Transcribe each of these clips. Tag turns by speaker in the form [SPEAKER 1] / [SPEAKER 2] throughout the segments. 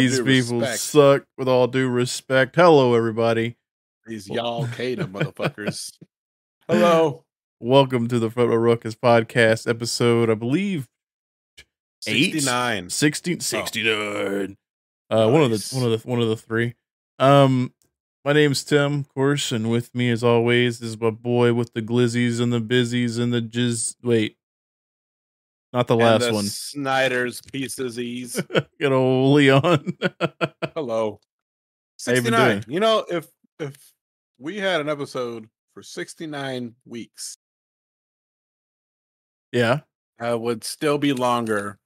[SPEAKER 1] These people
[SPEAKER 2] respect,
[SPEAKER 1] suck with all due respect. Hello, everybody.
[SPEAKER 2] these y'all Kada motherfuckers. Hello.
[SPEAKER 1] Welcome to the Photo Ruckus podcast episode, I believe Eight?
[SPEAKER 2] 69.
[SPEAKER 1] 16 69. Uh one of the one of the one of the three. Um my name's Tim, of course, and with me as always is my boy with the glizzies and the busies and the jizz wait. Not the last
[SPEAKER 2] the
[SPEAKER 1] one.
[SPEAKER 2] Snyder's pieces ease.
[SPEAKER 1] Good old Leon.
[SPEAKER 2] Hello.
[SPEAKER 1] How you been
[SPEAKER 2] 69.
[SPEAKER 1] doing?
[SPEAKER 2] You know, if if we had an episode for 69 weeks,
[SPEAKER 1] yeah.
[SPEAKER 2] that would still be longer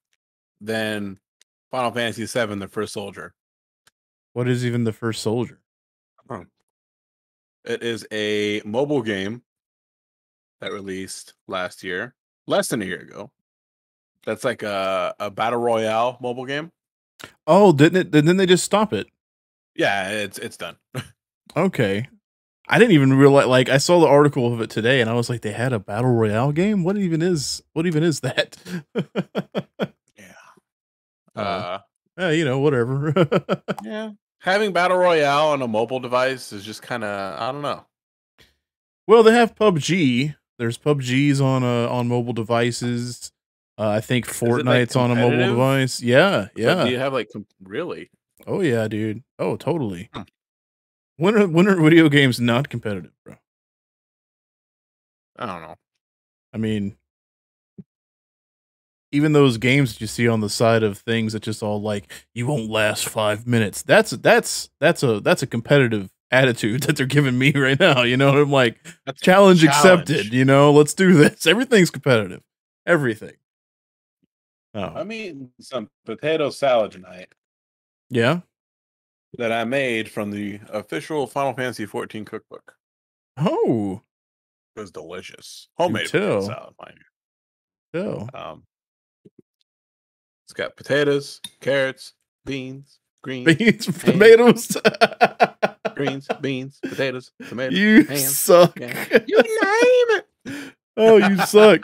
[SPEAKER 2] than Final Fantasy VII: The First Soldier.
[SPEAKER 1] What is even the first soldier?
[SPEAKER 2] It is a mobile game that released last year, less than a year ago. That's like a, a battle royale mobile game.
[SPEAKER 1] Oh, didn't it didn't they just stop it?
[SPEAKER 2] Yeah, it's it's done.
[SPEAKER 1] Okay. I didn't even realize like I saw the article of it today and I was like they had a battle royale game? What even is what even is that?
[SPEAKER 2] Yeah.
[SPEAKER 1] Uh,
[SPEAKER 2] Uh,
[SPEAKER 1] yeah, you know, whatever.
[SPEAKER 2] yeah. Having battle royale on a mobile device is just kind of I don't know.
[SPEAKER 1] well, they have PUBG. There's PUBGs on uh on mobile devices. Uh, I think
[SPEAKER 2] like,
[SPEAKER 1] Fortnite's on a mobile device. Yeah,
[SPEAKER 2] But
[SPEAKER 1] yeah.
[SPEAKER 2] Do you have like really?
[SPEAKER 1] Oh yeah, dude. Oh, totally.
[SPEAKER 2] Hmm.
[SPEAKER 1] When are when are video games not competitive, bro?
[SPEAKER 2] I don't know.
[SPEAKER 1] I mean, even those games that you see on the side of things that just all like you won't last five minutes. That's that's that's a that's a competitive attitude that they're giving me right now. You know, I'm like
[SPEAKER 2] a
[SPEAKER 1] challenge, accepted. You know, let's do this. Everything's competitive. Everything. Oh
[SPEAKER 2] I'm eating some potato salad tonight
[SPEAKER 1] yeah.
[SPEAKER 2] that I made from the official Final Fantasy 14 cookbook.
[SPEAKER 1] Oh,
[SPEAKER 2] It was delicious. Homemade potato salad, mind you. Um, it's got potatoes, carrots, beans, greens,
[SPEAKER 1] beans, tomatoes.
[SPEAKER 2] greens, beans, potatoes, tomatoes.
[SPEAKER 1] you
[SPEAKER 2] ham,
[SPEAKER 1] suck.
[SPEAKER 2] yeah. You name it.
[SPEAKER 1] oh, you suck.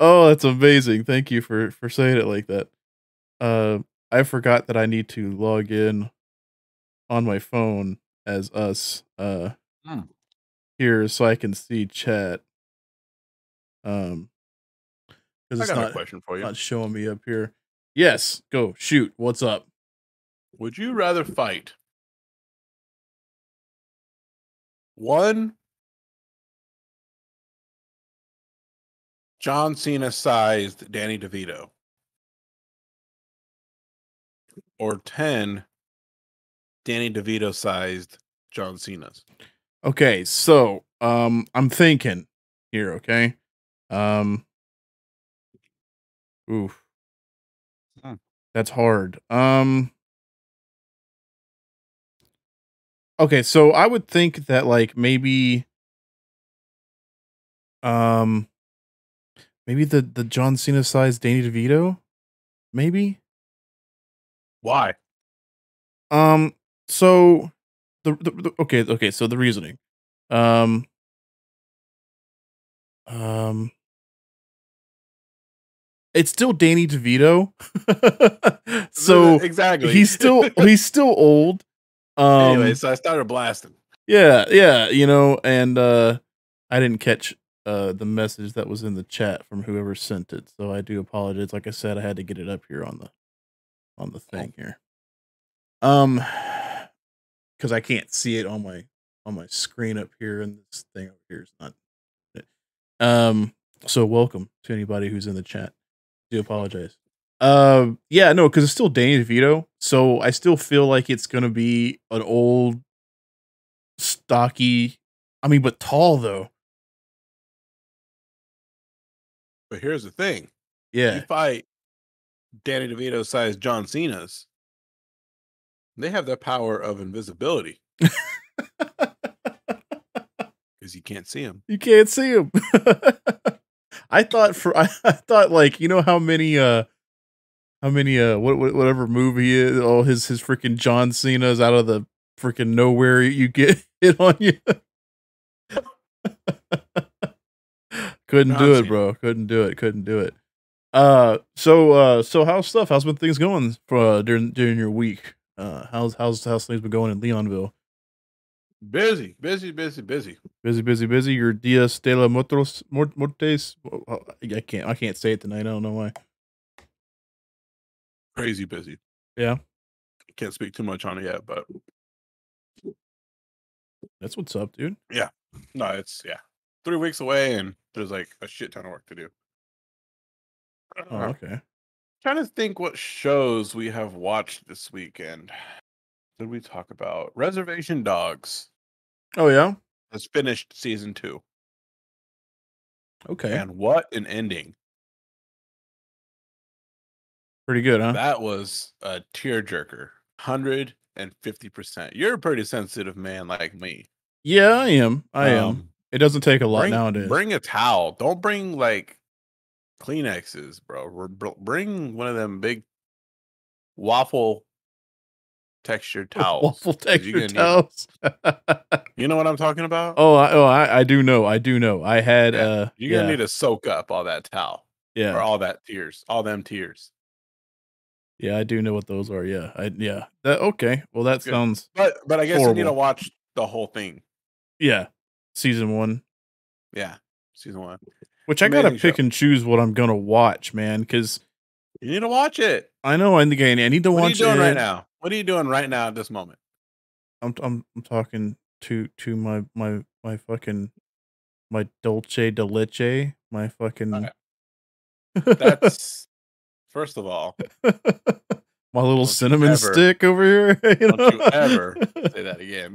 [SPEAKER 1] Oh, that's amazing. Thank you for for saying it like that. Uh I forgot that I need to log in on my phone as us uh
[SPEAKER 2] Hmm.
[SPEAKER 1] here so I can see chat. Um cuz it's not
[SPEAKER 2] question for you.
[SPEAKER 1] not showing me up here. Yes, go shoot. What's up?
[SPEAKER 2] Would you rather fight one John Cena sized Danny DeVito or 10 Danny DeVito sized John Cena's?
[SPEAKER 1] Okay, so um I'm thinking here, okay? Um Oof.
[SPEAKER 2] Hmm.
[SPEAKER 1] That's hard. Um Okay, so I would think that like maybe um maybe the the John Cena size Danny DeVito? Maybe?
[SPEAKER 2] Why?
[SPEAKER 1] Um. So the, the, the okay okay so the reasoning, um, um, it's still Danny DeVito. so
[SPEAKER 2] exactly.
[SPEAKER 1] he's still he's still old. Um.
[SPEAKER 2] anyway, so I started blasting.
[SPEAKER 1] Yeah, yeah, you know, and uh I didn't catch uh the message that was in the chat from whoever sent it, so I do apologize. Like I said, I had to get it up here on the on the thing here. Um cuz I can't see it on my on my screen up here and this thing over here is not um so welcome to anybody who's in the chat. do apologize. Um yeah, no, cuz it's still Danny DeVito, so I still feel like it's going to be an old stocky I mean but tall though.
[SPEAKER 2] But here's the thing.
[SPEAKER 1] Yeah.
[SPEAKER 2] You fight Danny DeVito sized John Cena's. They have the power of invisibility because you can't see them.
[SPEAKER 1] You can't see him. I thought for I, I thought like you know how many uh how many uh what, what whatever movie is all his his freaking John Cena's out of the freaking nowhere you get hit on you. Couldn't
[SPEAKER 2] John
[SPEAKER 1] do it,
[SPEAKER 2] Cena.
[SPEAKER 1] bro. Couldn't do it. Couldn't do it. Uh, so uh, so how's stuff? How's been things going for uh, during during your week? Uh, how's how's how's things been going in Leonville?
[SPEAKER 2] Busy, busy, busy, busy.
[SPEAKER 1] Busy, busy, busy. Your Dias de la Mortos Mort- Mortes. I can't I can't say it tonight. I don't know why.
[SPEAKER 2] Crazy busy.
[SPEAKER 1] Yeah.
[SPEAKER 2] Can't speak too much on it yet, but
[SPEAKER 1] That's what's up, dude.
[SPEAKER 2] Yeah, no, it's yeah. Three weeks away and there's like a shit ton of work to do.
[SPEAKER 1] Oh, okay.
[SPEAKER 2] trying to think what shows we have watched this weekend. Did we talk about Reservation Dogs?
[SPEAKER 1] Oh yeah.
[SPEAKER 2] Has finished season two,
[SPEAKER 1] Okay.
[SPEAKER 2] and what an ending!
[SPEAKER 1] Pretty good, huh?
[SPEAKER 2] That was a tearjerker, hundred and fifty percent. You're a pretty sensitive man like me.
[SPEAKER 1] yeah, I am. I am.
[SPEAKER 2] Um,
[SPEAKER 1] It doesn't take a lot
[SPEAKER 2] bring,
[SPEAKER 1] nowadays.
[SPEAKER 2] Bring a towel. Don't bring like Kleenexes, bro. Bring one of them big waffle textured towels.
[SPEAKER 1] Waffle
[SPEAKER 2] you're
[SPEAKER 1] texture
[SPEAKER 2] gonna need 'em.
[SPEAKER 1] towels.
[SPEAKER 2] You know what I'm talking about?
[SPEAKER 1] oh, I, oh, I, I do know. I do know. I had
[SPEAKER 2] Yeah,
[SPEAKER 1] uh,
[SPEAKER 2] You're
[SPEAKER 1] yeah,
[SPEAKER 2] gonna need to soak up all that towel
[SPEAKER 1] Yeah.
[SPEAKER 2] or all that tears, all them tears.
[SPEAKER 1] yeah. I do know what those are. Yeah, I yeah. That okay. Well, that
[SPEAKER 2] Good.
[SPEAKER 1] sounds
[SPEAKER 2] But but I guess you need to watch the whole thing.
[SPEAKER 1] yeah. Season one,
[SPEAKER 2] Yeah, season one.
[SPEAKER 1] which I gotta pick
[SPEAKER 2] show.
[SPEAKER 1] and choose what I'm gonna watch, man, because
[SPEAKER 2] You need to watch it.
[SPEAKER 1] I know I think I I need to
[SPEAKER 2] What are you
[SPEAKER 1] watch
[SPEAKER 2] doing
[SPEAKER 1] it.
[SPEAKER 2] right now? What are you doing right now at this moment?
[SPEAKER 1] I'm I'm I'm talking to to my my my fucking my dolce de leche, my fucking
[SPEAKER 2] Okay. That's first of all,
[SPEAKER 1] my little
[SPEAKER 2] Don't
[SPEAKER 1] cinnamon
[SPEAKER 2] ever-
[SPEAKER 1] stick over here. you
[SPEAKER 2] don't you ever say that again.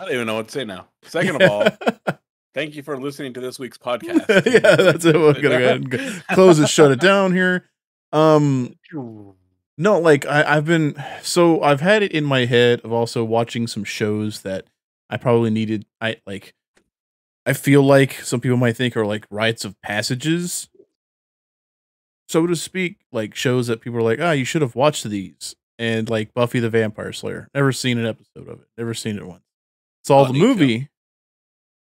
[SPEAKER 2] I don't even know what to say now. Second of all, thank you for listening to this week's podcast.
[SPEAKER 1] yeah, that's it. We're gonna go ahead and go- close it, shut it down here. Um, no, like I, I've been so I've had it in my head of also watching some shows that I probably needed. I like. I feel like some people might think are like rites of passages, so to speak. Like shows that people are like, ah, you should have watched these. And like Buffy the Vampire Slayer, never seen an episode of it. Never seen it once. Saw
[SPEAKER 2] Oh,
[SPEAKER 1] the movie,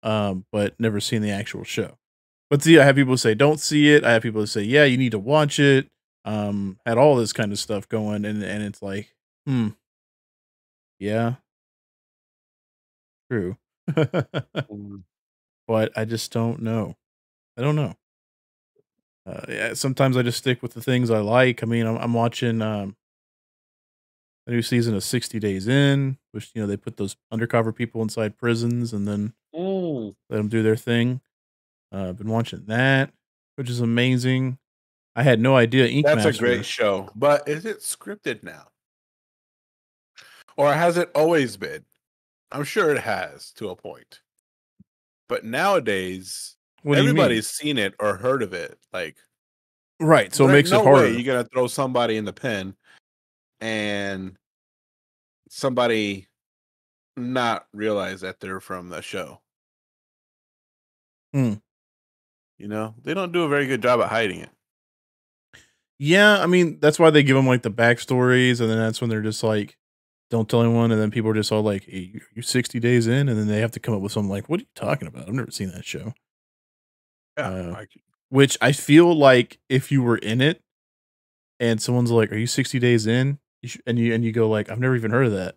[SPEAKER 1] um, but never seen the actual show. But see, I have people say don't see it. I have people say, yeah, you need to watch it um had all this kind of stuff going and and it's like hmm. Yeah. True.
[SPEAKER 2] Mm,
[SPEAKER 1] but i just don't know. I don't know. Uh yeah, sometimes i just stick with the things i like. I mean i'm, I'm watching um a new season of 60 days in which you know they put those undercover people inside prisons and then
[SPEAKER 2] mm.
[SPEAKER 1] let them do their thing uh i've been watching that which is amazing i had no idea ink
[SPEAKER 2] That's
[SPEAKER 1] Master-
[SPEAKER 2] a great show. But is it scripted now? Or has it always been? I'm sure it has to a point. But nowadays,
[SPEAKER 1] what do you mean?
[SPEAKER 2] everybody's seen it or heard of it. Like,
[SPEAKER 1] right so it makes
[SPEAKER 2] no
[SPEAKER 1] it harder
[SPEAKER 2] you're gonna throw somebody in the pen and somebody not realize that they're from the show.
[SPEAKER 1] Hmm.
[SPEAKER 2] You know, they don't do a very good job at hiding it.
[SPEAKER 1] Yeah, I mean that's why they give them like the backstories, and then that's when they're just like, "Don't tell anyone," and then people are just all like, hey, you- "You're 60 days in," and then they have to come up with something like, "What are you talking about? I've never seen that show."
[SPEAKER 2] Yeah,
[SPEAKER 1] Uh,
[SPEAKER 2] like,
[SPEAKER 1] Which I feel like if you were in it, and someone's like, "Are you 60 days in?" You sh- and you and you go like, "I've never even heard of that."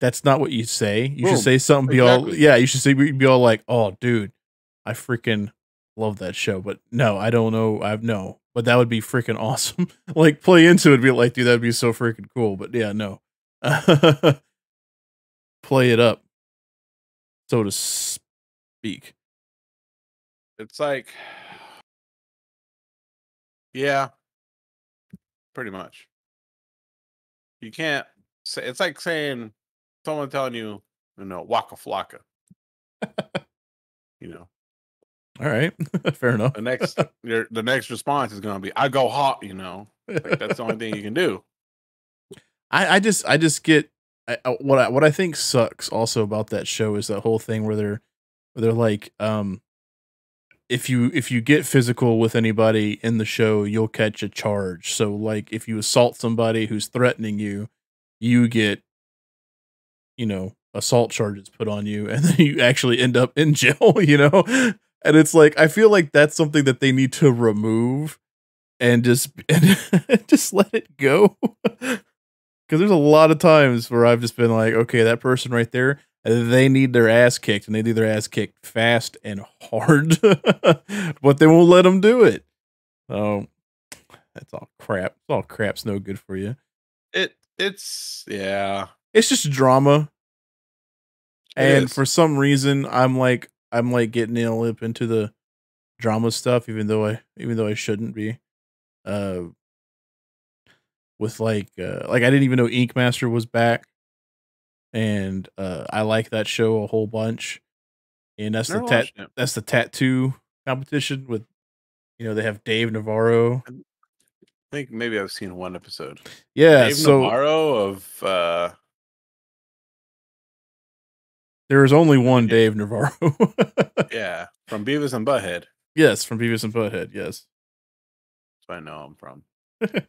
[SPEAKER 1] That's not what you say. You
[SPEAKER 2] Boom.
[SPEAKER 1] should say something. Be all yeah. You should say be all like, "Oh, dude, I freaking love that show." But no, I don't know. I've no. But that would be freaking awesome. like play into it, be like, dude, that'd be so freaking cool. But yeah, no. play it up, so to speak.
[SPEAKER 2] it's like, yeah, pretty much. You can't say it's like saying someone telling you, you know, waka flocka. you know,
[SPEAKER 1] All right, fair enough.
[SPEAKER 2] the next your the next response is gonna be, I go hot. You know, like that's the only thing you can do.
[SPEAKER 1] I, I just I just get I, I- what I what I think sucks also about that show is that whole thing where they're where they're like um if you if you get physical with anybody in the show you'll catch a charge so like if you assault somebody who's threatening you you get you know assault charges put on you and then you actually end up in jail, you know? And it's like I feel like that's something that they need to remove and just and just let it go. Cuz there's a lot of times where I've just been like, okay, that person right there, they need their ass kicked and they need their ass kicked fast and hard. but they won't let them do it. So that's all crap. It's all crap's no good for you.
[SPEAKER 2] It it's yeah.
[SPEAKER 1] It's just drama.
[SPEAKER 2] It
[SPEAKER 1] and
[SPEAKER 2] is.
[SPEAKER 1] for some reason I'm like I'm like getting a lip into the drama stuff even though I even though I shouldn't be. Uh with like uh like I didn't even know Ink Master was back. And uh I like that show a whole bunch. And that's
[SPEAKER 2] Never
[SPEAKER 1] the tat
[SPEAKER 2] it.
[SPEAKER 1] that's the tattoo competition with you know they have Dave Navarro.
[SPEAKER 2] I think maybe I've seen one episode.
[SPEAKER 1] Yeah,
[SPEAKER 2] Dave
[SPEAKER 1] so
[SPEAKER 2] Navarro of uh
[SPEAKER 1] there is only one
[SPEAKER 2] Yeah.
[SPEAKER 1] Dave Navarro.
[SPEAKER 2] yeah, from Beavis and Butthead.
[SPEAKER 1] yes, from Beavis and Butthead, yes.
[SPEAKER 2] That's where I know him from.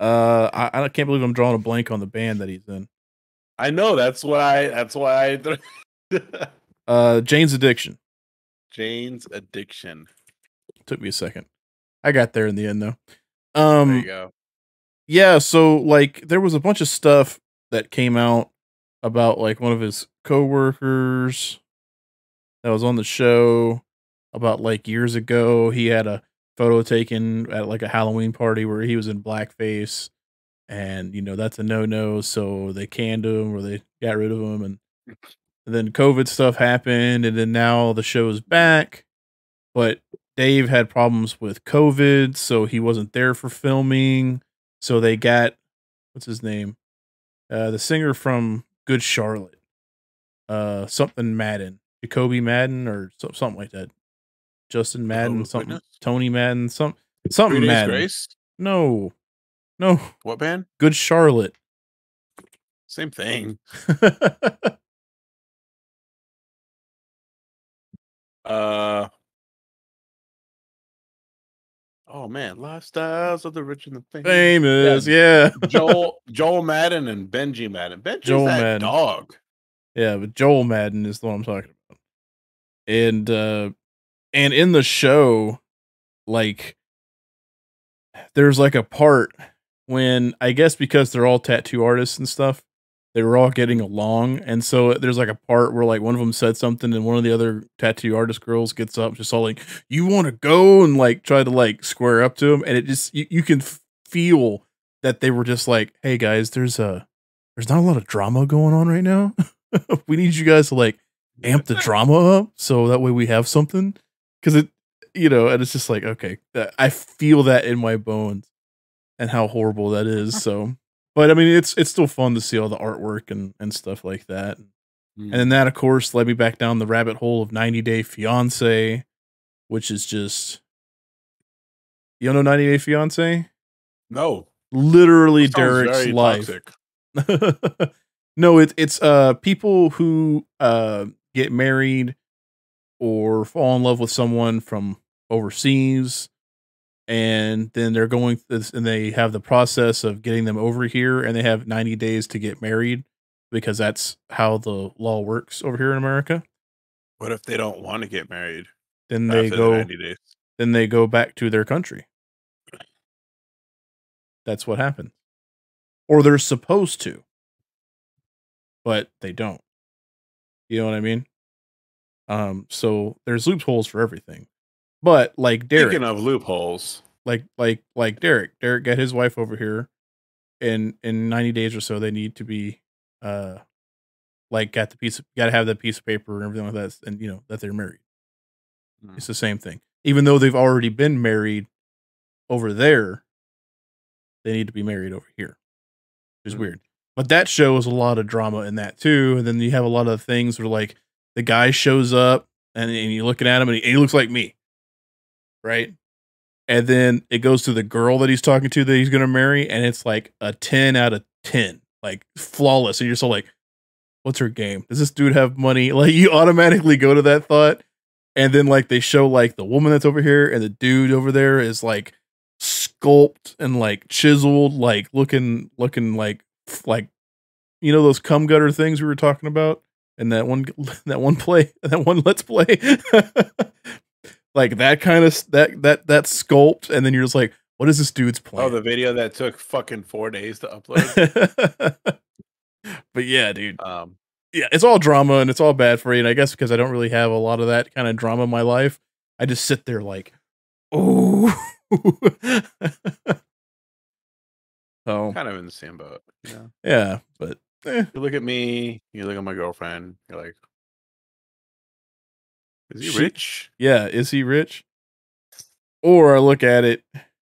[SPEAKER 1] uh I, I can't believe I'm drawing a blank on the band that he's in.
[SPEAKER 2] I know that's why that's why I
[SPEAKER 1] Uh Jane's Addiction.
[SPEAKER 2] Jane's addiction.
[SPEAKER 1] Took me a second. I got there in the end though.
[SPEAKER 2] There
[SPEAKER 1] Um
[SPEAKER 2] you go.
[SPEAKER 1] yeah, so like there was a bunch of stuff that came out about like one of his coworkers that was on the show about like years ago he had a photo taken at like a Halloween party where he was in blackface and you know that's a no-no so they canned him or they got rid of him and, and then covid stuff happened and then now the show is back but Dave had problems with covid so he wasn't there for filming so they got what's his name uh the singer from good charlotte uh something madden jacoby madden or so, something like that justin madden
[SPEAKER 2] Jehovah's
[SPEAKER 1] something tony madden some something madden.
[SPEAKER 2] Grace.
[SPEAKER 1] no no
[SPEAKER 2] What band?
[SPEAKER 1] good charlotte
[SPEAKER 2] Same thing. Uh oh man, lifestyles of the rich and the famous.
[SPEAKER 1] famous yeah
[SPEAKER 2] Joel Joel Madden and Benji Madden. Benji's
[SPEAKER 1] Joel
[SPEAKER 2] that
[SPEAKER 1] Madden.
[SPEAKER 2] dog.
[SPEAKER 1] Yeah, but Joel Madden is the one I'm talking about. And uh and in the show, like there's like a part when I guess because they're all tattoo artists and stuff, they were all getting along. And so there's like a part where like one of them said something and one of the other tattoo artist girls gets up just all like, You wanna go? and like try to like square up to him. And it just you, you can feel that they were just like, Hey guys, there's a there's not a lot of drama going on right now. we need you guys to like amp the drama up so that way we have something because it you know and it's just like okay i feel that in my bones and how horrible that is so but i mean it's it's still fun to see all the artwork and and stuff like that.
[SPEAKER 2] Mm.
[SPEAKER 1] and then that of course led me back down the rabbit hole of 90 day fiance which is just you don't know 90 day fiance
[SPEAKER 2] no,
[SPEAKER 1] literally derek's life. no, it's it's uh people who uh get married or fall in love with someone from overseas and then they're going th- this- and they have the process of getting them over here and they have 90 days to get married because that's how the law works over here in America.
[SPEAKER 2] What if they don't want to get married
[SPEAKER 1] Then they
[SPEAKER 2] the
[SPEAKER 1] go
[SPEAKER 2] 90 days?
[SPEAKER 1] then they go back to their country. That's what happens. Or they're supposed to. But they don't. You know what I mean? Um so there's loopholes for everything. But like Derek
[SPEAKER 2] Speaking of loopholes,
[SPEAKER 1] like like like Derek, Derek got his wife over here and in 90 days or so they need to be uh like got the piece got to have that piece of paper and everything like that and you know that they're married.
[SPEAKER 2] Mm.
[SPEAKER 1] It's the same thing. Even though they've already been married over there, they need to be married over here. Which is
[SPEAKER 2] Mm.
[SPEAKER 1] weird. But that shows a lot of drama in that too. And then you have a lot of things where like the guy shows up and, and you're looking at him and he, and he looks like me. Right? And then it goes to the girl that he's talking to that he's gonna marry, and it's like a 10 out of 10. Like flawless. And you're so like, what's her game? Does this dude have money? Like you automatically go to that thought. And then like they show like the woman that's over here and the dude over there is like sculpt and like chiseled, like looking looking like like you know those cum gutter things we were talking about, and that one that one play that one let's play, like that kind of that that that sculpt, and then you're just like, what is this dude's plan?
[SPEAKER 2] Oh, the video that took fucking four days to upload.
[SPEAKER 1] but yeah, dude,
[SPEAKER 2] um,
[SPEAKER 1] yeah, it's all drama and it's all bad for you. And I guess because I don't really have a lot of that kind of drama in my life, I just sit there like, oh. so
[SPEAKER 2] kind of in the same boat. Know?
[SPEAKER 1] yeah, but eh.
[SPEAKER 2] You look at me, you look at my girlfriend, you're like, is he
[SPEAKER 1] She-
[SPEAKER 2] rich?
[SPEAKER 1] yeah, is he rich? Or I look at it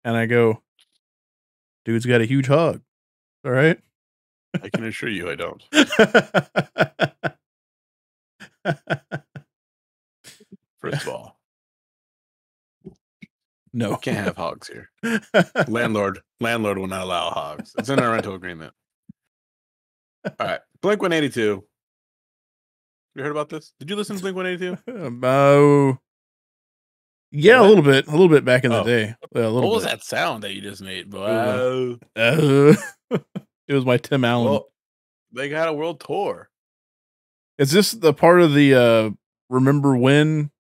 [SPEAKER 1] and I go, dude's got a huge hog. All right.
[SPEAKER 2] I can assure you I don't. First of all,
[SPEAKER 1] no.
[SPEAKER 2] you can't have hogs here. Landlord, landlord will not allow hogs. It's in our rental agreement. All right, Blink One Eighty Two. You heard about this? Did you listen to Blink One Eighty Two?
[SPEAKER 1] About yeah, a little bit, a little bit back in the
[SPEAKER 2] Oh.
[SPEAKER 1] day. Yeah, a
[SPEAKER 2] What was
[SPEAKER 1] bit.
[SPEAKER 2] that sound that you just made? Wow.
[SPEAKER 1] Uh, it was my Tim Allen.
[SPEAKER 2] Well, they got a world tour.
[SPEAKER 1] Is this the part of the uh remember when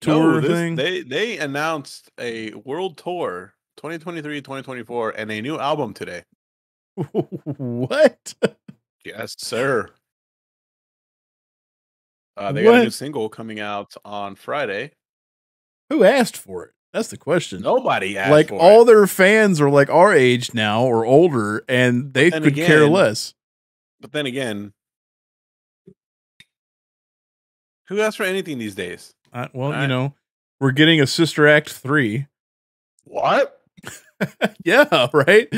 [SPEAKER 1] tour
[SPEAKER 2] No, this-
[SPEAKER 1] thing?
[SPEAKER 2] They they announced a world tour 2023 2024 and a new album today.
[SPEAKER 1] what?
[SPEAKER 2] Yes, sir. Uh, they got a new single coming out on Friday.
[SPEAKER 1] Who asked for it? That's the question.
[SPEAKER 2] Nobody asked
[SPEAKER 1] like all
[SPEAKER 2] it.
[SPEAKER 1] their fans are like our age now or older, and they could care less.
[SPEAKER 2] But then again, who asks for anything these days?
[SPEAKER 1] I, well, you know, we're getting a Sister Act three.
[SPEAKER 2] What?
[SPEAKER 1] yeah, right.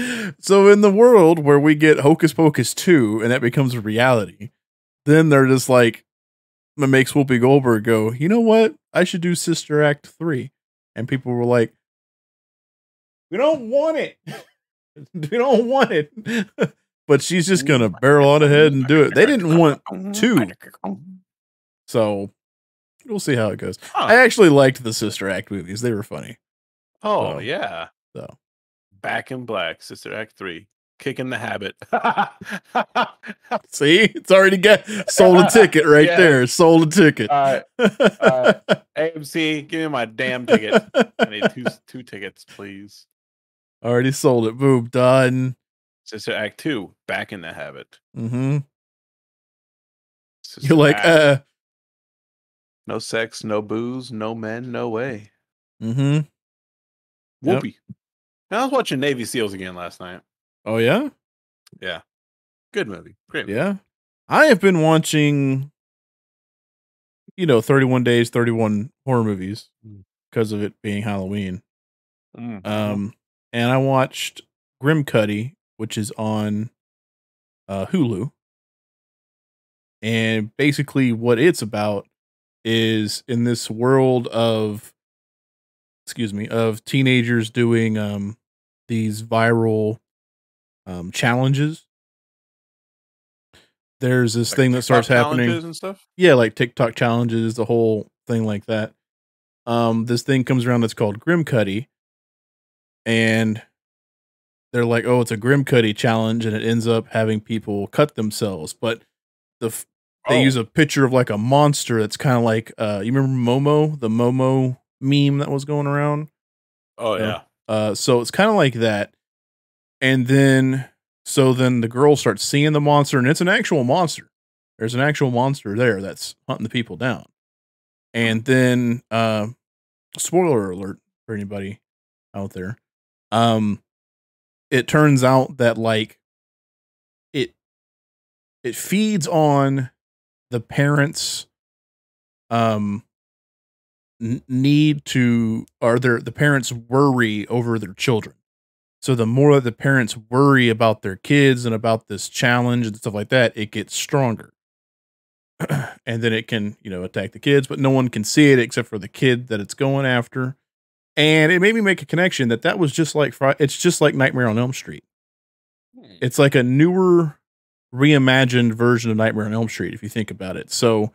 [SPEAKER 1] So in the world where we get Hocus Pocus two, and that becomes a reality, then they're just like, makes Whoopi Goldberg go, you know what? I should do Sister Act three, and people were like, we don't want it. we don't want it. but she's just gonna barrel on ahead and do it. They didn't want two. so. We'll see how it goes.
[SPEAKER 2] Huh.
[SPEAKER 1] I actually liked the Sister Act movies; they were funny.
[SPEAKER 2] Oh
[SPEAKER 1] So-
[SPEAKER 2] yeah.
[SPEAKER 1] So
[SPEAKER 2] Back in Black, Sister Act Three, Kicking the Habit.
[SPEAKER 1] See, it's already got sold a ticket right
[SPEAKER 2] Yeah.
[SPEAKER 1] there. Sold a ticket.
[SPEAKER 2] All right, right. AMC, give me my damn ticket. I need two two tickets, please.
[SPEAKER 1] already sold it. Boom, done.
[SPEAKER 2] Sister Act Two, Back in the Habit.
[SPEAKER 1] Mm-hmm.
[SPEAKER 2] Sister
[SPEAKER 1] You're like,
[SPEAKER 2] Act,
[SPEAKER 1] uh,
[SPEAKER 2] no sex, no booze, no men, no way.
[SPEAKER 1] mm-hmm. Yep.
[SPEAKER 2] Whoopee. I was watching Navy SEALs again last night.
[SPEAKER 1] Oh yeah, yeah,
[SPEAKER 2] Good movie. Great. Movie.
[SPEAKER 1] yeah. I have been watching, you know, 31 days, 31 horror movies
[SPEAKER 2] Mm.
[SPEAKER 1] because of it being Halloween.
[SPEAKER 2] Mm,
[SPEAKER 1] Um, and I watched Grimcutty, which is on uh, Hulu. And basically, what it's about is in this world of, excuse me, of teenagers doing um, these viral um, challenges. There's this
[SPEAKER 2] like
[SPEAKER 1] thing that
[SPEAKER 2] TikTok
[SPEAKER 1] starts happening
[SPEAKER 2] and stuff.
[SPEAKER 1] yeah, like TikTok challenges, the whole thing like that. Um, this thing comes around that's called Grimcutty, and they're like, "Oh, it's a Grimcutty challenge," and it ends up having people cut themselves. But the f- they
[SPEAKER 2] Oh,
[SPEAKER 1] use a picture of like a monster that's kind of like, uh, you remember Momo, the Momo meme that was going around.
[SPEAKER 2] Oh
[SPEAKER 1] yeah. Uh, so it's kind of like that. And then, so then the girl starts seeing the monster, and it's an actual monster. There's an actual monster there that's hunting the people down. And then, uh, spoiler alert for anybody out there. Um, it turns out that like it it feeds on the parents um need to or their the parents worry over their children so the more that the parents worry about their kids and about this challenge and stuff like that it gets stronger. And then it can you know attack the kids but no one can see it except for the kid that it's going after. And it made me make a connection that that was just like it's just like nightmare on elm street.
[SPEAKER 2] Hmm.
[SPEAKER 1] it's like a newer reimagined version of nightmare on elm street if you think about it. So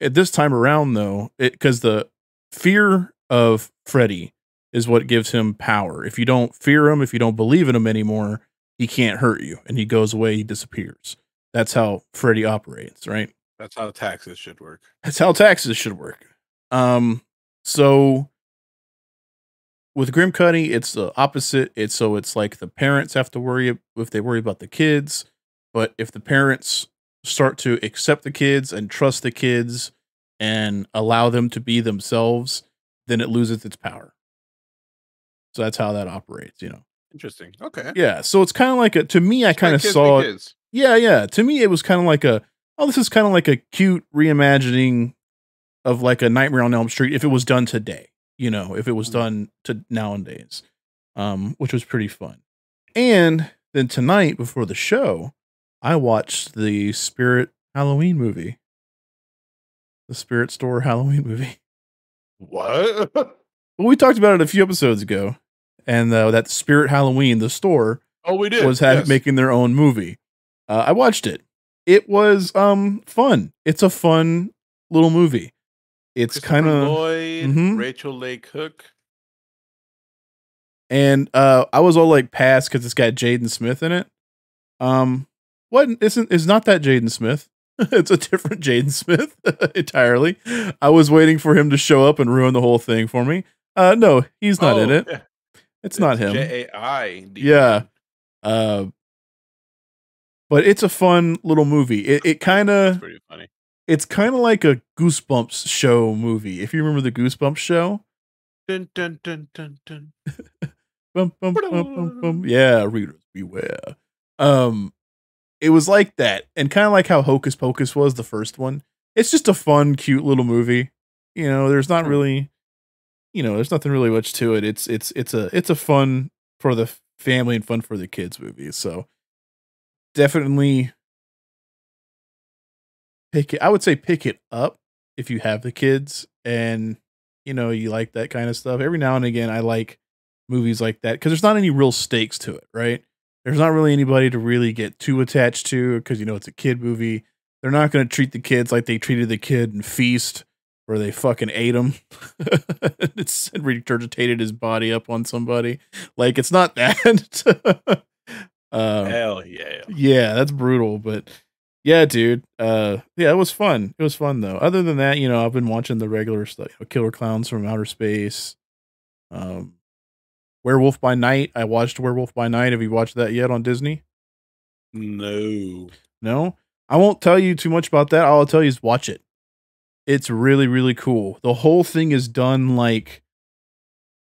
[SPEAKER 1] at this time around though it because the fear of freddy is what gives him power if you don't fear him if you don't believe in him anymore he can't hurt you, and he goes away, he disappears. That's how Freddy operates, right?
[SPEAKER 2] That's how taxes should work.
[SPEAKER 1] That's how taxes should work. Um, so with Grimcutty, it's the opposite. It's so it's like the parents have to worry if they worry about the kids, but if the parents start to accept the kids and trust the kids and allow them to be themselves, then it loses its power. So that's how that operates, you know.
[SPEAKER 2] Interesting. Okay.
[SPEAKER 1] Yeah, so it's kind of like a to me I kind of saw it yeah, yeah. To me, it was kind of like a oh, this is kind of like a cute reimagining of like a Nightmare on Elm Street if it was done today. You know, if it was
[SPEAKER 2] Mhm.
[SPEAKER 1] done to nowadays, um, which was pretty fun. And then tonight before the show, I watched the Spirit Halloween movie, the Spirit Store Halloween movie.
[SPEAKER 2] What?
[SPEAKER 1] Well, we talked about it a few episodes ago, and uh, that Spirit Halloween, the store,
[SPEAKER 2] oh, we did.
[SPEAKER 1] was
[SPEAKER 2] yes.
[SPEAKER 1] making their own movie. Uh, I watched it. It was um fun. It's a fun little movie. It's kind of Mhm.
[SPEAKER 2] Rachael Leigh Cook.
[SPEAKER 1] and uh I was all like past because it's got Jaden Smith in it. Um, what isn't is not that Jaden Smith. it's a different Jaden Smith entirely. I was waiting for him to show up and ruin the whole thing for me. Uh, no, he's not in
[SPEAKER 2] Oh,
[SPEAKER 1] it.
[SPEAKER 2] yeah.
[SPEAKER 1] It's not him.
[SPEAKER 2] J A I. D.
[SPEAKER 1] Yeah. Uh, but it's a fun little movie. It it kind of
[SPEAKER 2] pretty funny.
[SPEAKER 1] it's kind of like a Goosebumps show movie. If you remember the Goosebumps show,
[SPEAKER 2] Dun, dun, dun, dun, dun.
[SPEAKER 1] bum, bum, bum, bum, bum. yeah, readers beware. Um, it was like that, and kind of like how Hocus Pocus was the first one. It's just a fun, cute little movie. You know, there's not
[SPEAKER 2] Hmm.
[SPEAKER 1] really, you know, there's nothing really much to it. It's it's it's a it's a fun for the family and fun for the kids movie. So definitely pick it. I would say pick it up if you have the kids and you know you like that kind of stuff. Every now and again, I like movies like that because there's not any real stakes to it, right? There's not really anybody to really get too attached to because you know it's a kid movie. They're not going to treat the kids like they treated the kid in Feast, where they fucking ate him. it's regurgitated his body up on somebody. Like it's not that. uh,
[SPEAKER 2] Hell yeah.
[SPEAKER 1] yeah, that's brutal, but yeah, dude. Uh yeah, it was fun. It was fun though. Other than that, you know, I've been watching the regular stuff, Killer Clowns from Outer Space. Um Werewolf by Night. I watched Werewolf by Night. Have you watched that yet on Disney?
[SPEAKER 2] No.
[SPEAKER 1] No? I won't tell you too much about that. All I'll tell you is watch it. It's really, really cool. The whole thing is done like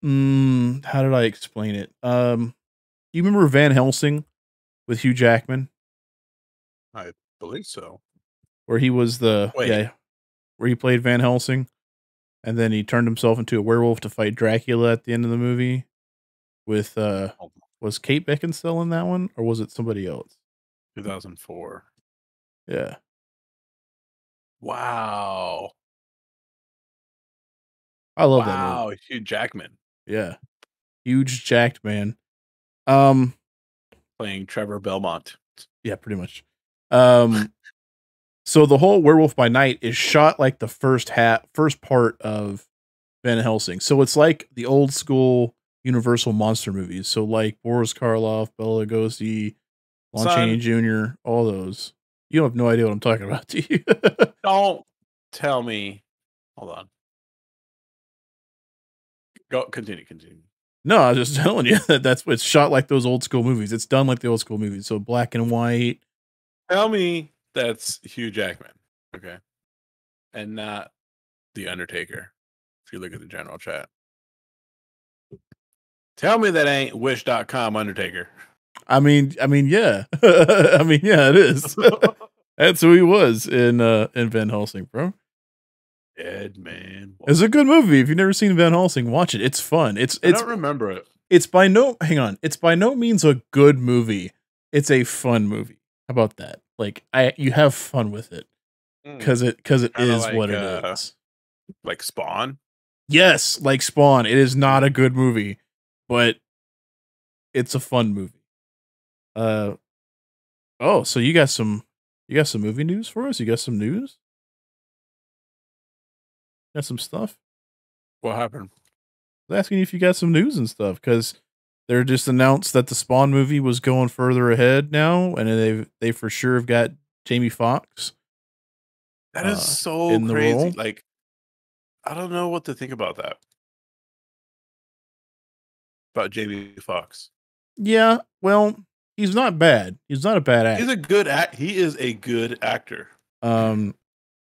[SPEAKER 1] mm, how did I explain it? Um you remember Van Helsing with Hugh Jackman?
[SPEAKER 2] I believe so.
[SPEAKER 1] where he was the
[SPEAKER 2] Wait.
[SPEAKER 1] yeah, where he played Van Helsing, and then he turned himself into a werewolf to fight Dracula at the end of the movie. With uh,
[SPEAKER 2] Oh.
[SPEAKER 1] was Kate Beckinsale in that one, or was it somebody else?
[SPEAKER 2] 2004.
[SPEAKER 1] Yeah,
[SPEAKER 2] Wow.
[SPEAKER 1] I love that movie.
[SPEAKER 2] wow. Hugh Jackman
[SPEAKER 1] Yeah, huge jacked man. Um,
[SPEAKER 2] playing Trevor Belmont.
[SPEAKER 1] yeah, pretty much. Um, so the whole Werewolf by Night is shot like the first half, first part of Van Helsing. So it's like the old school Universal monster movies. So like Boris Karloff, Bela Lugosi, Lon
[SPEAKER 2] Son.
[SPEAKER 1] Chaney Jr., all those. You have no idea what I'm talking about, do you?
[SPEAKER 2] Don't tell me. Hold on. Go continue, continue.
[SPEAKER 1] no, I was just telling you that that's it's shot like those old school movies. It's done like the old school movies. So black and white.
[SPEAKER 2] Tell me that's Hugh Jackman. Okay. And not The Undertaker. If you look at the general chat. Tell me that ain't wish.com Undertaker.
[SPEAKER 1] I mean, I mean, yeah. I mean, yeah, it is. That's who he was in uh in Van Helsing, bro.
[SPEAKER 2] Dead man.
[SPEAKER 1] It's a good movie. If you've never seen Van Helsing, watch it. It's fun. It's
[SPEAKER 2] I don't remember it.
[SPEAKER 1] it's by no hang on. It's by no means a good movie. It's a fun movie. How about that? Like I you have fun with it because it because it
[SPEAKER 2] Kinda
[SPEAKER 1] is what
[SPEAKER 2] like,
[SPEAKER 1] it
[SPEAKER 2] uh,
[SPEAKER 1] is.
[SPEAKER 2] Like Spawn.
[SPEAKER 1] Yes, like Spawn. It is not a good movie, but it's a fun movie. Uh oh, so you got some you got some movie news for us? You got some news? Got some stuff?
[SPEAKER 2] What happened?
[SPEAKER 1] I was asking if you got some news and stuff because They're just announced that the Spawn movie was going further ahead now, and they they for sure have got Jamie Foxx.
[SPEAKER 2] That is
[SPEAKER 1] uh,
[SPEAKER 2] so crazy. Like, I don't know what to think about that. About Jamie Foxx.
[SPEAKER 1] Yeah, well, he's not bad. He's not a bad actor.
[SPEAKER 2] He's a good act. He is a good actor.
[SPEAKER 1] Um,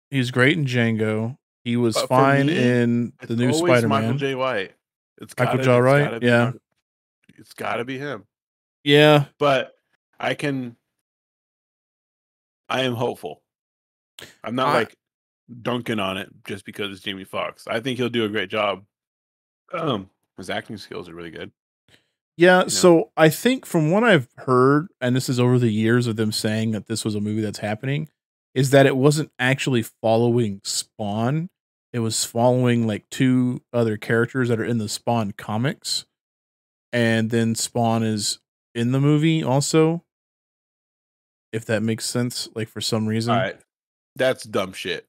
[SPEAKER 1] he's great in Django. He was
[SPEAKER 2] But
[SPEAKER 1] fine
[SPEAKER 2] me,
[SPEAKER 1] in the new Spider
[SPEAKER 2] Michael
[SPEAKER 1] Man.
[SPEAKER 2] J. White. It's
[SPEAKER 1] Michael
[SPEAKER 2] gotta-
[SPEAKER 1] J.
[SPEAKER 2] it's
[SPEAKER 1] Wright?
[SPEAKER 2] gotta
[SPEAKER 1] Yeah.
[SPEAKER 2] Michael- It's got to be him.
[SPEAKER 1] Yeah,
[SPEAKER 2] But I can. I am hopeful. I'm not
[SPEAKER 1] I-
[SPEAKER 2] like dunking on it just because it's Jamie Foxx. I think he'll do a great job. Um, his acting skills are really good.
[SPEAKER 1] Yeah.
[SPEAKER 2] Yeah.
[SPEAKER 1] So I think from what I've heard, and this is over the years of them saying that this was a movie that's happening, is that it wasn't actually following Spawn. It was following like two other characters that are in the Spawn comics, and then Spawn is in the movie also. If that makes sense, like for some reason,
[SPEAKER 2] All right, that's dumb shit.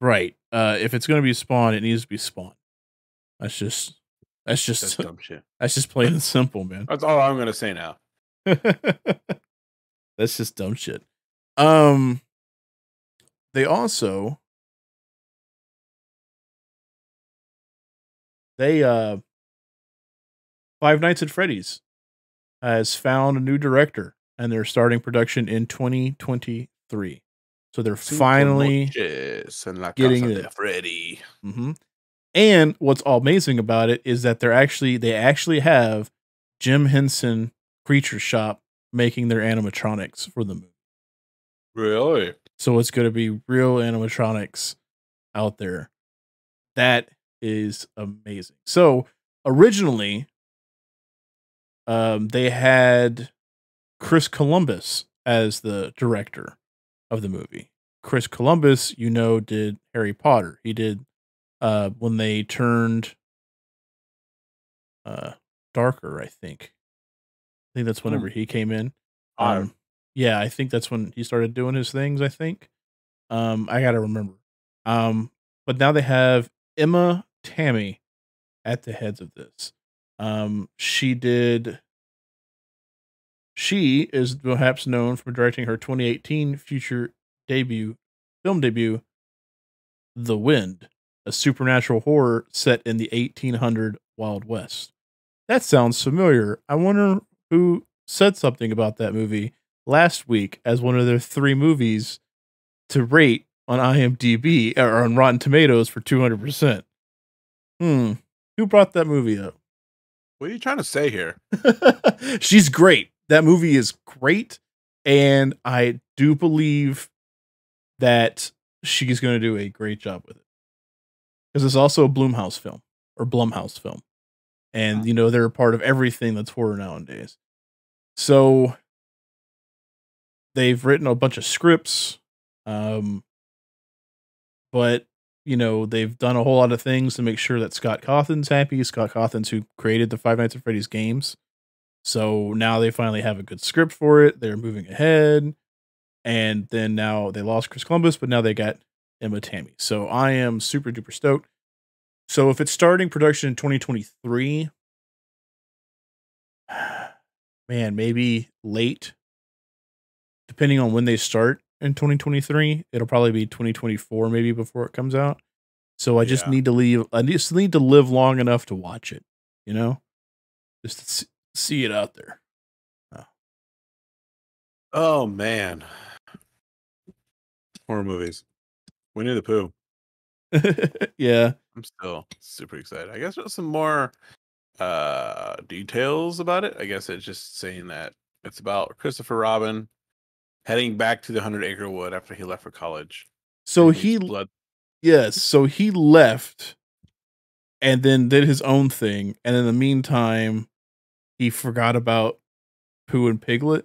[SPEAKER 1] Right. Uh if it's gonna be Spawn, it needs to be Spawn. That's just that's just
[SPEAKER 2] That's dumb shit.
[SPEAKER 1] That's just plain and simple, man.
[SPEAKER 2] That's all I'm gonna say now.
[SPEAKER 1] that's just dumb shit. Um they also they uh Five Nights at Freddy's has found a new director and they're starting production in 2023. So they're finally getting it.
[SPEAKER 2] Freddy.
[SPEAKER 1] hmm And what's all amazing about it is that they're actually they actually have Jim Henson Creature Shop making their animatronics for the movie.
[SPEAKER 2] Really?
[SPEAKER 1] So it's going to be real animatronics out there. That is amazing. So originally, um, they had Chris Columbus as the director of the movie. Chris Columbus, you know, did Harry Potter. He did uh, when they turned uh, darker. I think. I think that's whenever he came in. Um, yeah, I think that's when he started doing his things. I think. Um, I gotta remember. Um, but now they have Emma Tammi at the heads of this. Um, she did. She is perhaps known for directing her 2018 future debut, film debut, The Wind, a supernatural horror set in the 1800 Wild West. That sounds familiar. I wonder who said something about that movie last week as one of their three movies to rate on IMDb or on Rotten Tomatoes for 200%. Hmm. Who brought that movie up?
[SPEAKER 2] What are you trying to say here?
[SPEAKER 1] She's great. That movie is great. And I do believe that she's going to do a great job with it. Because it's also a Bloomhouse film or Blumhouse film. And, you know, they're a part of everything that's horror nowadays. So they've written a bunch of scripts. Um, but you know they've done a whole lot of things to make sure that Scott Cawthon's happy. Scott Cawthon's who created the Five Nights at Freddy's games. So now they finally have a good script for it. They're moving ahead, and then now they lost Chris Columbus, but now they got Emma Tammi. So I am super duper stoked. So if it's starting production in 2023, man, maybe late, depending on when they start in 2023. It'll probably be 2024 maybe before it comes out. So I just
[SPEAKER 2] Yeah.
[SPEAKER 1] need to leave. I just need to live long enough to watch it. You know, just to see, see it out there.
[SPEAKER 2] Oh man. Horror movies. Winnie the Pooh.
[SPEAKER 1] yeah.
[SPEAKER 2] I'm still super excited. I guess there's some more uh details about it. I guess it's just saying that it's about Christopher Robin heading back to the hundred acre wood after he left for college.
[SPEAKER 1] So he
[SPEAKER 2] blood
[SPEAKER 1] Yes. So he left and then did his own thing. And in the meantime, he forgot about Pooh and Piglet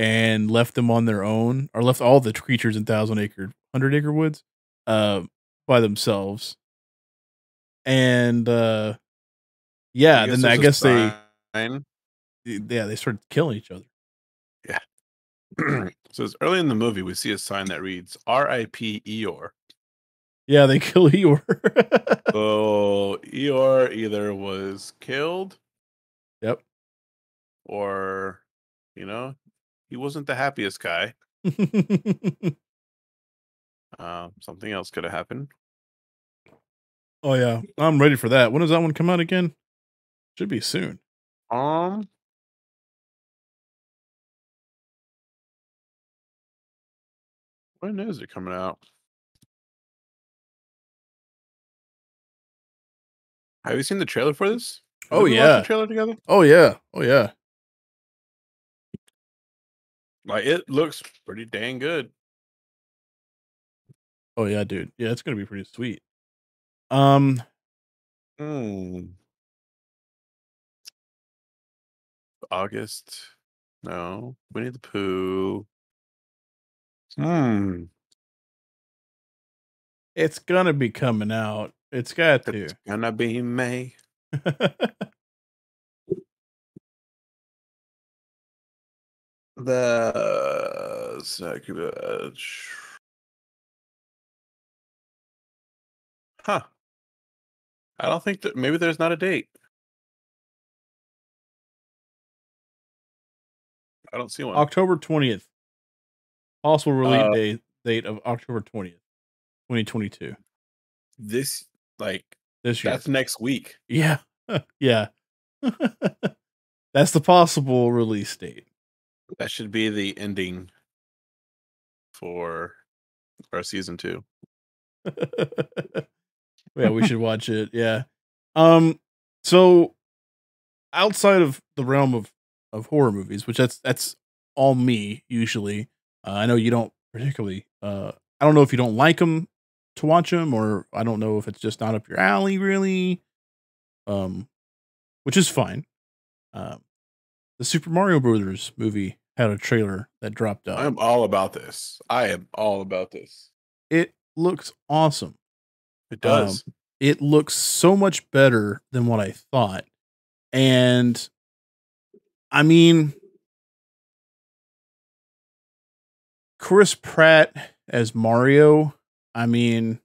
[SPEAKER 1] and left them on their own, or left all the creatures in Thousand Acre, Hundred Acre Woods uh, by themselves. And uh, yeah, then I guess they,
[SPEAKER 2] sign.
[SPEAKER 1] yeah, they started killing each other. Yeah.
[SPEAKER 2] so it's early in the movie we see a sign that reads R.I.P. Eeyore.
[SPEAKER 1] Yeah, they kill Eeyore.
[SPEAKER 2] So Eeyore either was killed
[SPEAKER 1] Yep.
[SPEAKER 2] Or, you know, he wasn't the happiest guy. Uh, something else could have happened.
[SPEAKER 1] oh yeah, I'm ready for that. When does that one come out again? Should be soon.
[SPEAKER 2] Um, when is it coming out? Have you seen the trailer for this? Have
[SPEAKER 1] Oh, yeah.
[SPEAKER 2] the trailer together.
[SPEAKER 1] Oh yeah. Oh yeah.
[SPEAKER 2] Like it looks pretty dang good.
[SPEAKER 1] Oh yeah, dude. Yeah, it's gonna be pretty sweet. Um,
[SPEAKER 2] Hmm. August. No. Winnie the Pooh. Hmm.
[SPEAKER 1] it's gonna be coming out. It's got to.
[SPEAKER 2] It's gonna be May. The second. uh, Huh. I don't think that maybe there's not a date. I don't see one.
[SPEAKER 1] October twentieth. Possible release
[SPEAKER 2] Uh,
[SPEAKER 1] date date of October twentieth, twenty twenty two.
[SPEAKER 2] this like
[SPEAKER 1] This year.
[SPEAKER 2] that's next week.
[SPEAKER 1] Yeah. yeah. That's the possible release date.
[SPEAKER 2] That should be the ending for our season two.
[SPEAKER 1] yeah, we should watch it. Yeah. Um so outside of the realm of of horror movies, which that's that's all me usually. Uh, I know you don't particularly uh I don't know if you don't like them to watch them or I don't know if it's just not up your alley really. Um which is fine. Um the Super Mario Brothers movie had a trailer that dropped out.
[SPEAKER 2] I'm all about this. I am all about this.
[SPEAKER 1] it looks awesome.
[SPEAKER 2] It um, does.
[SPEAKER 1] it looks so much better than what I thought. And I mean, Chris Pratt as Mario, I mean,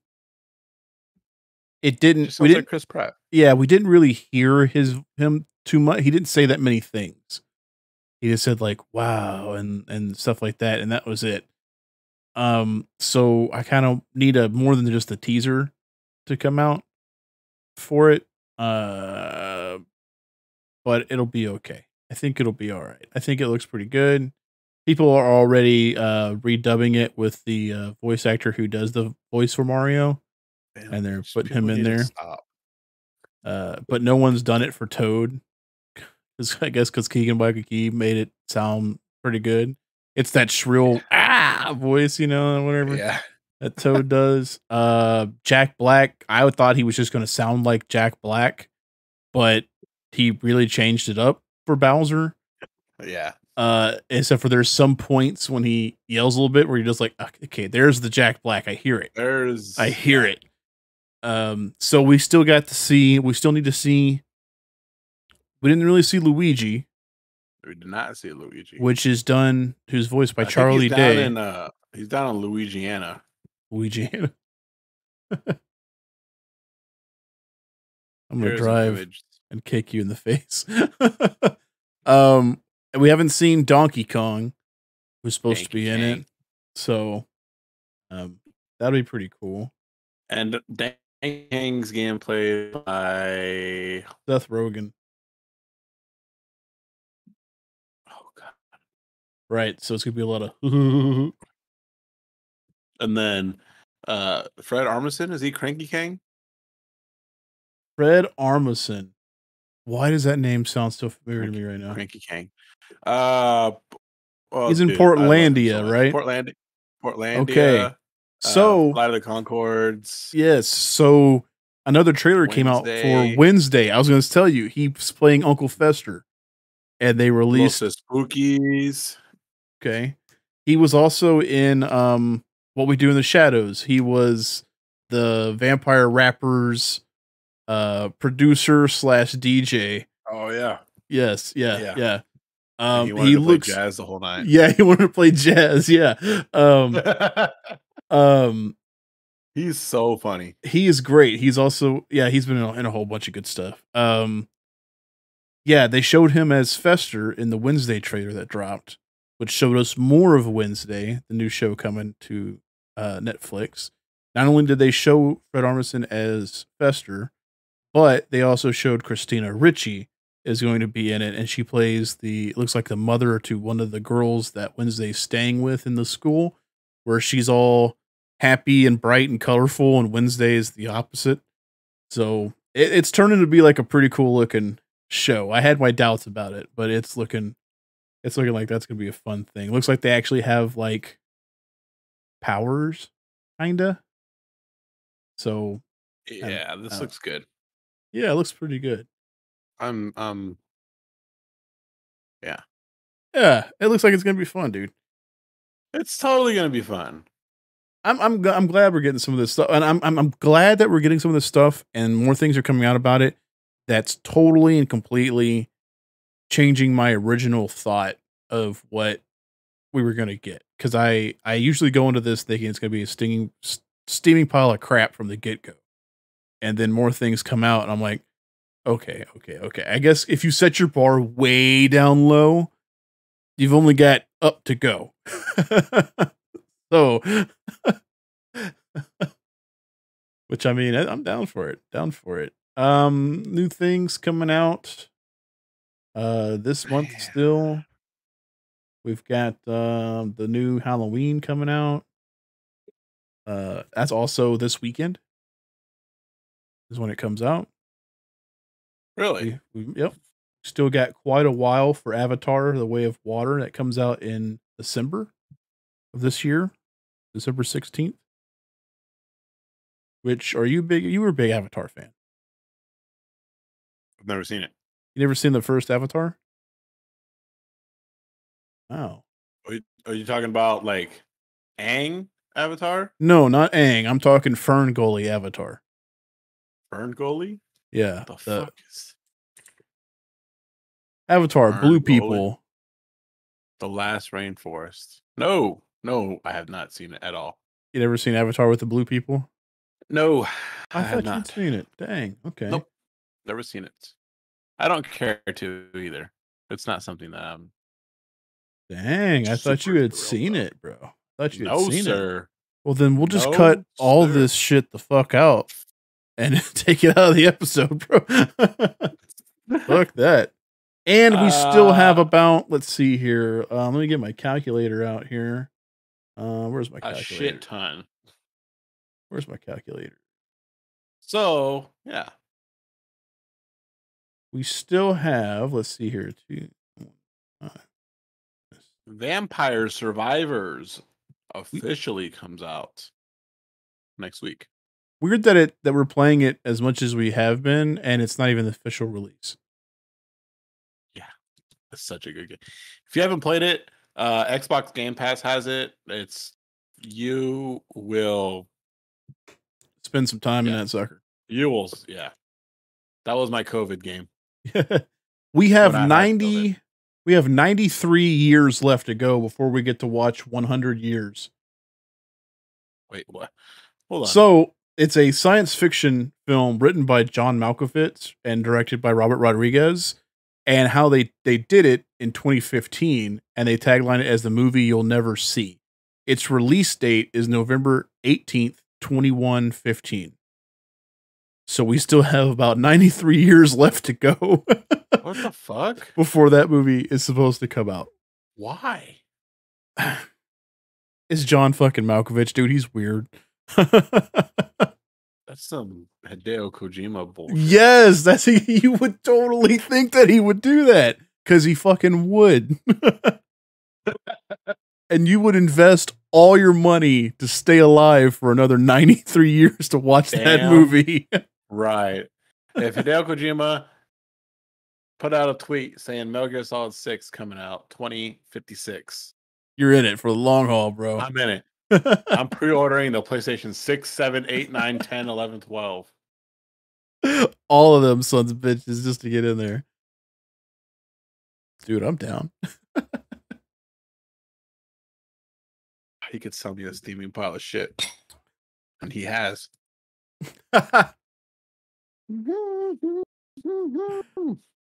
[SPEAKER 1] it didn't,
[SPEAKER 2] Just
[SPEAKER 1] we didn't,
[SPEAKER 2] like Chris Pratt.
[SPEAKER 1] yeah, we didn't really hear his, him too much. He didn't say that many things. He just said like, wow, and, and stuff like that. And that was it. Um, so I kind of need a more than just a teaser to come out for it. Uh, but it'll be okay. I think it'll be all right. I think it looks pretty good. People are already uh redubbing it with the uh, voice actor who does the voice for Mario.
[SPEAKER 2] Man,
[SPEAKER 1] And they're putting him in there. Uh, but no one's done it for Toad. 'Cause I guess because Keegan Michael Key made it sound pretty good. It's that shrill ah voice, you know, whatever
[SPEAKER 2] Yeah.
[SPEAKER 1] that Toad does. Uh, Jack Black. I thought he was just going to sound like Jack Black, but he really changed it up for Bowser.
[SPEAKER 2] Yeah.
[SPEAKER 1] Uh, except for there's some points when he yells a little bit where you're just like, okay, there's the Jack Black. I hear it.
[SPEAKER 2] There's
[SPEAKER 1] I hear it. Um, so we still got to see. We still need to see. We didn't really see Luigi,
[SPEAKER 2] We did not see Luigi.
[SPEAKER 1] which is done. Who's voiced by
[SPEAKER 2] I
[SPEAKER 1] Charlie
[SPEAKER 2] he's down
[SPEAKER 1] Day.
[SPEAKER 2] In, uh, he's down in Louisiana.
[SPEAKER 1] Luigi. I'm gonna drive and kick you in the face. um, and we haven't seen Donkey Kong, who's supposed to be in it, so um, that'd be pretty cool.
[SPEAKER 2] And Dang Kang's game played by
[SPEAKER 1] Seth Rogen, right? So it's gonna be a lot of.
[SPEAKER 2] And then uh Fred Armisen, is he Cranky Kong?
[SPEAKER 1] Fred Armisen. Why does that name sound so familiar to me right now?
[SPEAKER 2] Cranky Kong. Uh oh,
[SPEAKER 1] He's in
[SPEAKER 2] dude,
[SPEAKER 1] Portlandia, right?
[SPEAKER 2] Portland Portlandia.
[SPEAKER 1] Okay.
[SPEAKER 2] uh,
[SPEAKER 1] So
[SPEAKER 2] Flight of the Conchords.
[SPEAKER 1] yes, so another trailer came out for Wednesday. I was going to tell you he's playing Uncle Fester, and they released
[SPEAKER 2] Los Espookys.
[SPEAKER 1] Okay. He was also in um What We Do in the Shadows. He was the vampire rappers uh producer slash DJ.
[SPEAKER 2] Oh yeah.
[SPEAKER 1] Yes, yeah,
[SPEAKER 2] Yeah.
[SPEAKER 1] yeah. Um
[SPEAKER 2] he, wanted
[SPEAKER 1] he
[SPEAKER 2] to play
[SPEAKER 1] looks
[SPEAKER 2] jazz the whole night.
[SPEAKER 1] Yeah, he wanted to play jazz, yeah. Um um
[SPEAKER 2] He's so funny.
[SPEAKER 1] he is great. He's also yeah, he's been in a, in a whole bunch of good stuff. Um Yeah, they showed him as Fester in the Wednesday trailer that dropped, which showed us more of Wednesday, the new show coming to uh, Netflix. Not only did they show Fred Armisen as Fester, but they also showed Christina Ricci is going to be in it, and she plays the looks like the mother to one of the girls that Wednesday's staying with in the school, where she's all happy and bright and colorful, and Wednesday is the opposite. So it, it's turning to be like a pretty cool looking show. I had my doubts about it, but it's looking it's looking like that's gonna be a fun thing. Looks like they actually have like powers, kinda. So
[SPEAKER 2] Yeah, this
[SPEAKER 1] uh,
[SPEAKER 2] looks good.
[SPEAKER 1] yeah, it looks pretty good.
[SPEAKER 2] I'm um
[SPEAKER 1] Yeah, Yeah, it looks like it's gonna be fun, dude.
[SPEAKER 2] it's totally gonna be fun.
[SPEAKER 1] I'm I'm I'm glad we're getting some of this stuff, and I'm I'm I'm glad that we're getting some of this stuff, and more things are coming out about it. That's totally and completely changing my original thought of what we were gonna get. Because I I usually go into this thinking it's gonna be a stinging steaming pile of crap from the get go, and then more things come out, and I'm like, okay, okay, okay. I guess if you set your bar way down low, you've only got up to go. so, which I mean, I'm down for it. Down for it. Um, new things coming out. Uh, this month
[SPEAKER 2] Man.
[SPEAKER 1] still. We've got um the new Halloween coming out. Uh, that's also this weekend. Is when it comes out.
[SPEAKER 2] Really?
[SPEAKER 1] We, we, yep. Still got quite a while for Avatar: The Way of Water that comes out in December of this year, December sixteenth. Which are you big? You were a big Avatar fan.
[SPEAKER 2] I've never seen it.
[SPEAKER 1] You never seen the first Avatar? Wow.
[SPEAKER 2] Are you, are you talking about like Aang Avatar?
[SPEAKER 1] No, not Aang. I'm talking Fern Gully Avatar.
[SPEAKER 2] Fern Gully?
[SPEAKER 1] Yeah,
[SPEAKER 2] What the,
[SPEAKER 1] the
[SPEAKER 2] fuck is
[SPEAKER 1] Avatar,
[SPEAKER 2] Fern
[SPEAKER 1] blue
[SPEAKER 2] Gully?
[SPEAKER 1] people.
[SPEAKER 2] the last rainforest? No, no, I have not seen it at all.
[SPEAKER 1] You never seen Avatar with the blue people?
[SPEAKER 2] No, I,
[SPEAKER 1] I,
[SPEAKER 2] have not.
[SPEAKER 1] seen it. Dang. Okay.
[SPEAKER 2] Nope. Never seen it. I don't care to either. It's not something that I'm.
[SPEAKER 1] Dang. I thought you had seen
[SPEAKER 2] about.
[SPEAKER 1] it, bro. I thought you had
[SPEAKER 2] No,
[SPEAKER 1] seen it.
[SPEAKER 2] sir.
[SPEAKER 1] Well, then we'll just
[SPEAKER 2] No,
[SPEAKER 1] cut all
[SPEAKER 2] sir.
[SPEAKER 1] this shit the fuck out and take it out of the episode, bro. fuck that. And we still have
[SPEAKER 2] Uh,
[SPEAKER 1] about, let's see here. Um, let me get my calculator out here. Uh, where's my calculator?
[SPEAKER 2] A shit ton.
[SPEAKER 1] Where's my calculator?
[SPEAKER 2] So yeah,
[SPEAKER 1] We still have, let's see here, two.
[SPEAKER 2] Vampire Survivors officially comes out next week.
[SPEAKER 1] Weird that it that we're playing it as much as we have been, and it's not even the official release.
[SPEAKER 2] Yeah, it's such a good game. If you haven't played it, uh, Xbox Game Pass has it. It's you will
[SPEAKER 1] Spend some time in that sucker.
[SPEAKER 2] you will yeah. That was my COVID game.
[SPEAKER 1] we have
[SPEAKER 2] When I had
[SPEAKER 1] 90 we have 93 years left to go before we get to watch 100 years.
[SPEAKER 2] Wait, what? Hold on.
[SPEAKER 1] So, it's a science fiction film written by John Malkovich and directed by Robert Rodriguez and how they they did it in 2015 and they tagline it as the movie you'll never see. Its release date is November 18th, 2115. So we still have about 93 years left to go
[SPEAKER 2] what the fuck?
[SPEAKER 1] before that movie is supposed to come out.
[SPEAKER 2] Why?
[SPEAKER 1] It's John fucking Malkovich, dude. He's weird.
[SPEAKER 2] That's some Hideo Kojima bullshit.
[SPEAKER 1] yes, that's he, you would totally think that he would do that because he fucking would. and you would invest all your money to stay alive for another 93 years to watch that movie.
[SPEAKER 2] Right. If Hideo Kojima put out a tweet saying Metal Gear Solid 6 coming out 2056,
[SPEAKER 1] You're in it for the long haul, bro.
[SPEAKER 2] I'm in it. I'm pre-ordering the PlayStation 6, 7, 8, 9, 10, 11, 12.
[SPEAKER 1] all of them sons of bitches just to get in there. Dude, I'm down.
[SPEAKER 2] He could sell me a steaming pile of shit. And he has.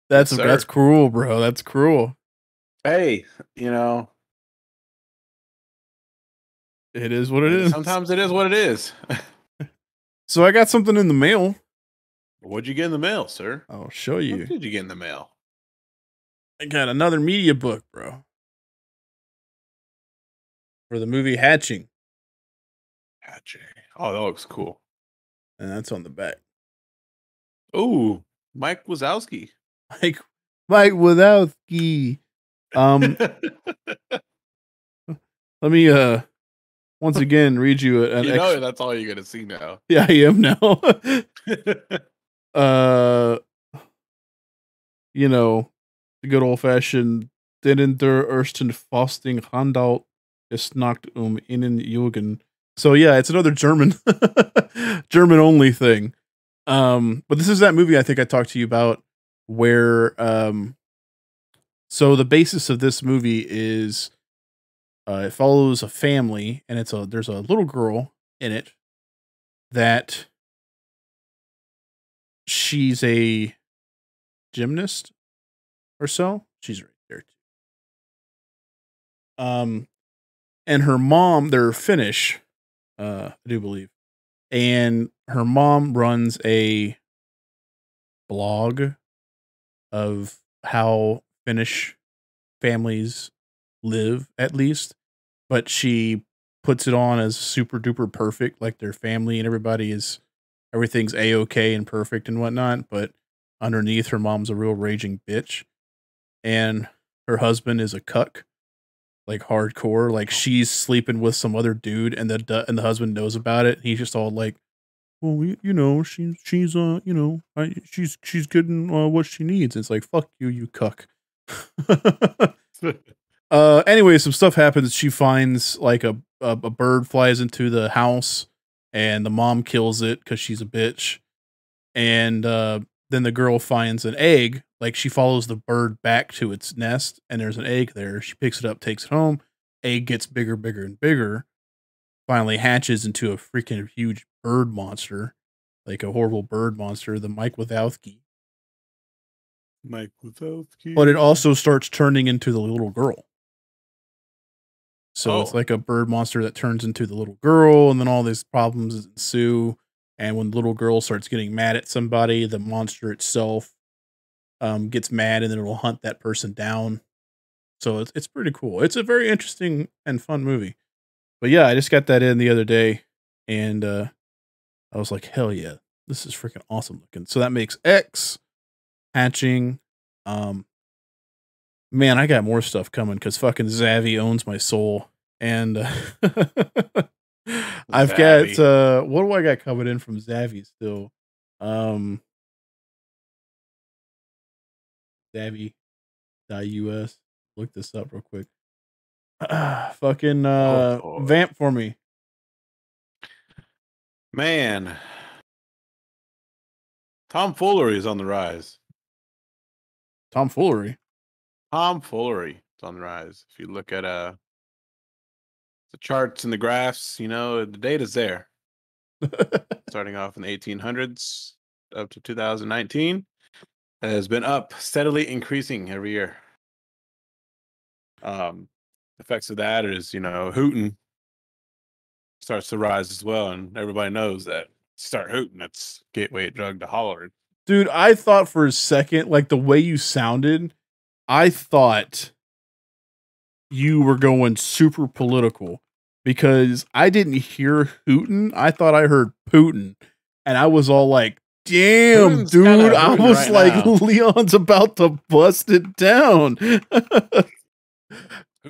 [SPEAKER 1] That's
[SPEAKER 2] Yes,
[SPEAKER 1] that's cruel, bro. That's cruel.
[SPEAKER 2] Hey, you know,
[SPEAKER 1] It is what it is.
[SPEAKER 2] sometimes it is what it is.
[SPEAKER 1] So I got something in the mail.
[SPEAKER 2] What'd you get in the mail, sir?
[SPEAKER 1] I'll show
[SPEAKER 2] What
[SPEAKER 1] you.
[SPEAKER 2] did you get in the mail?
[SPEAKER 1] I got another media book, bro. For the movie Hatching.
[SPEAKER 2] Hatching. Oh, that looks cool.
[SPEAKER 1] And that's on the back.
[SPEAKER 2] Ooh, Mike Wazowski.
[SPEAKER 1] Mike Mike Wazowski. Um let me uh once again read you an
[SPEAKER 2] you
[SPEAKER 1] ex-
[SPEAKER 2] know that's all you're gonna see now.
[SPEAKER 1] Yeah, I am now. uh you know, the good old fashioned den der ersten Fasting Handelt ist not um innen Jugend. So yeah, it's another German German only thing. Um but this is that movie I think I talked to you about where um so the basis of this movie is uh it follows a family and it's a there's a little girl in it that she's a gymnast or so. She's right there too. Um, and her mom, they're Finnish, uh, I do believe, and her mom runs a blog of how Finnish families live, at least, but she puts it on as super duper perfect, like their family and everybody is everything's a okay and perfect and whatnot. But underneath, her mom's a real raging bitch, and her husband is a cuck, like hardcore. Like she's sleeping with some other dude, and the and the husband knows about it. he's just all like, "Well, you, you know, she's she's uh, you know, I, she's she's getting uh, what she needs." it's like, "Fuck you, you cuck." uh anyway some stuff happens she finds like a, a a bird flies into the house and the mom kills it because she's a bitch and uh then the girl finds an egg like she follows the bird back to its nest and there's an egg there she picks it up takes it home egg gets bigger bigger and bigger finally hatches into a freaking huge bird monster like a horrible bird monster the mike wazowski
[SPEAKER 2] Mike Wazowski.
[SPEAKER 1] but it also starts turning into the little girl. So it's
[SPEAKER 2] Oh.
[SPEAKER 1] like a bird monster that turns into the little girl, and then all these problems ensue. And when the little girl starts getting mad at somebody, the monster itself um, gets mad, and then it'll hunt that person down. So it's it's pretty cool. It's a very interesting and fun movie. But yeah, I just got that in the other day, and uh, I was like, hell yeah, this is freaking awesome looking. So that makes X hatching. Um, man, I got more stuff coming because fucking Zavvi owns my soul, and uh, I've got uh, what do I got coming in from Zavvi still? Um, Zavvi.us. Look this up real quick. fucking uh,
[SPEAKER 2] Oh,
[SPEAKER 1] vamp for me.
[SPEAKER 2] Man, tomfoolery is on the rise.
[SPEAKER 1] tom Tomfoolery.
[SPEAKER 2] Tomfoolery is on the rise. If you look at uh the charts and the graphs, you know the data's there. Starting off in the 1800s up to 2019, it has been up, steadily increasing every year. Um, effects of that is you know hooting starts to rise as well, and everybody knows that start hooting, that's gateway drug to hollering.
[SPEAKER 1] Dude, I thought for a second, like the way you sounded, I thought you were going super political because I didn't hear hootin'. I thought I heard Putin. And I was all like, damn, dude. I was
[SPEAKER 2] right
[SPEAKER 1] like,
[SPEAKER 2] now.
[SPEAKER 1] Leon's about to bust it down.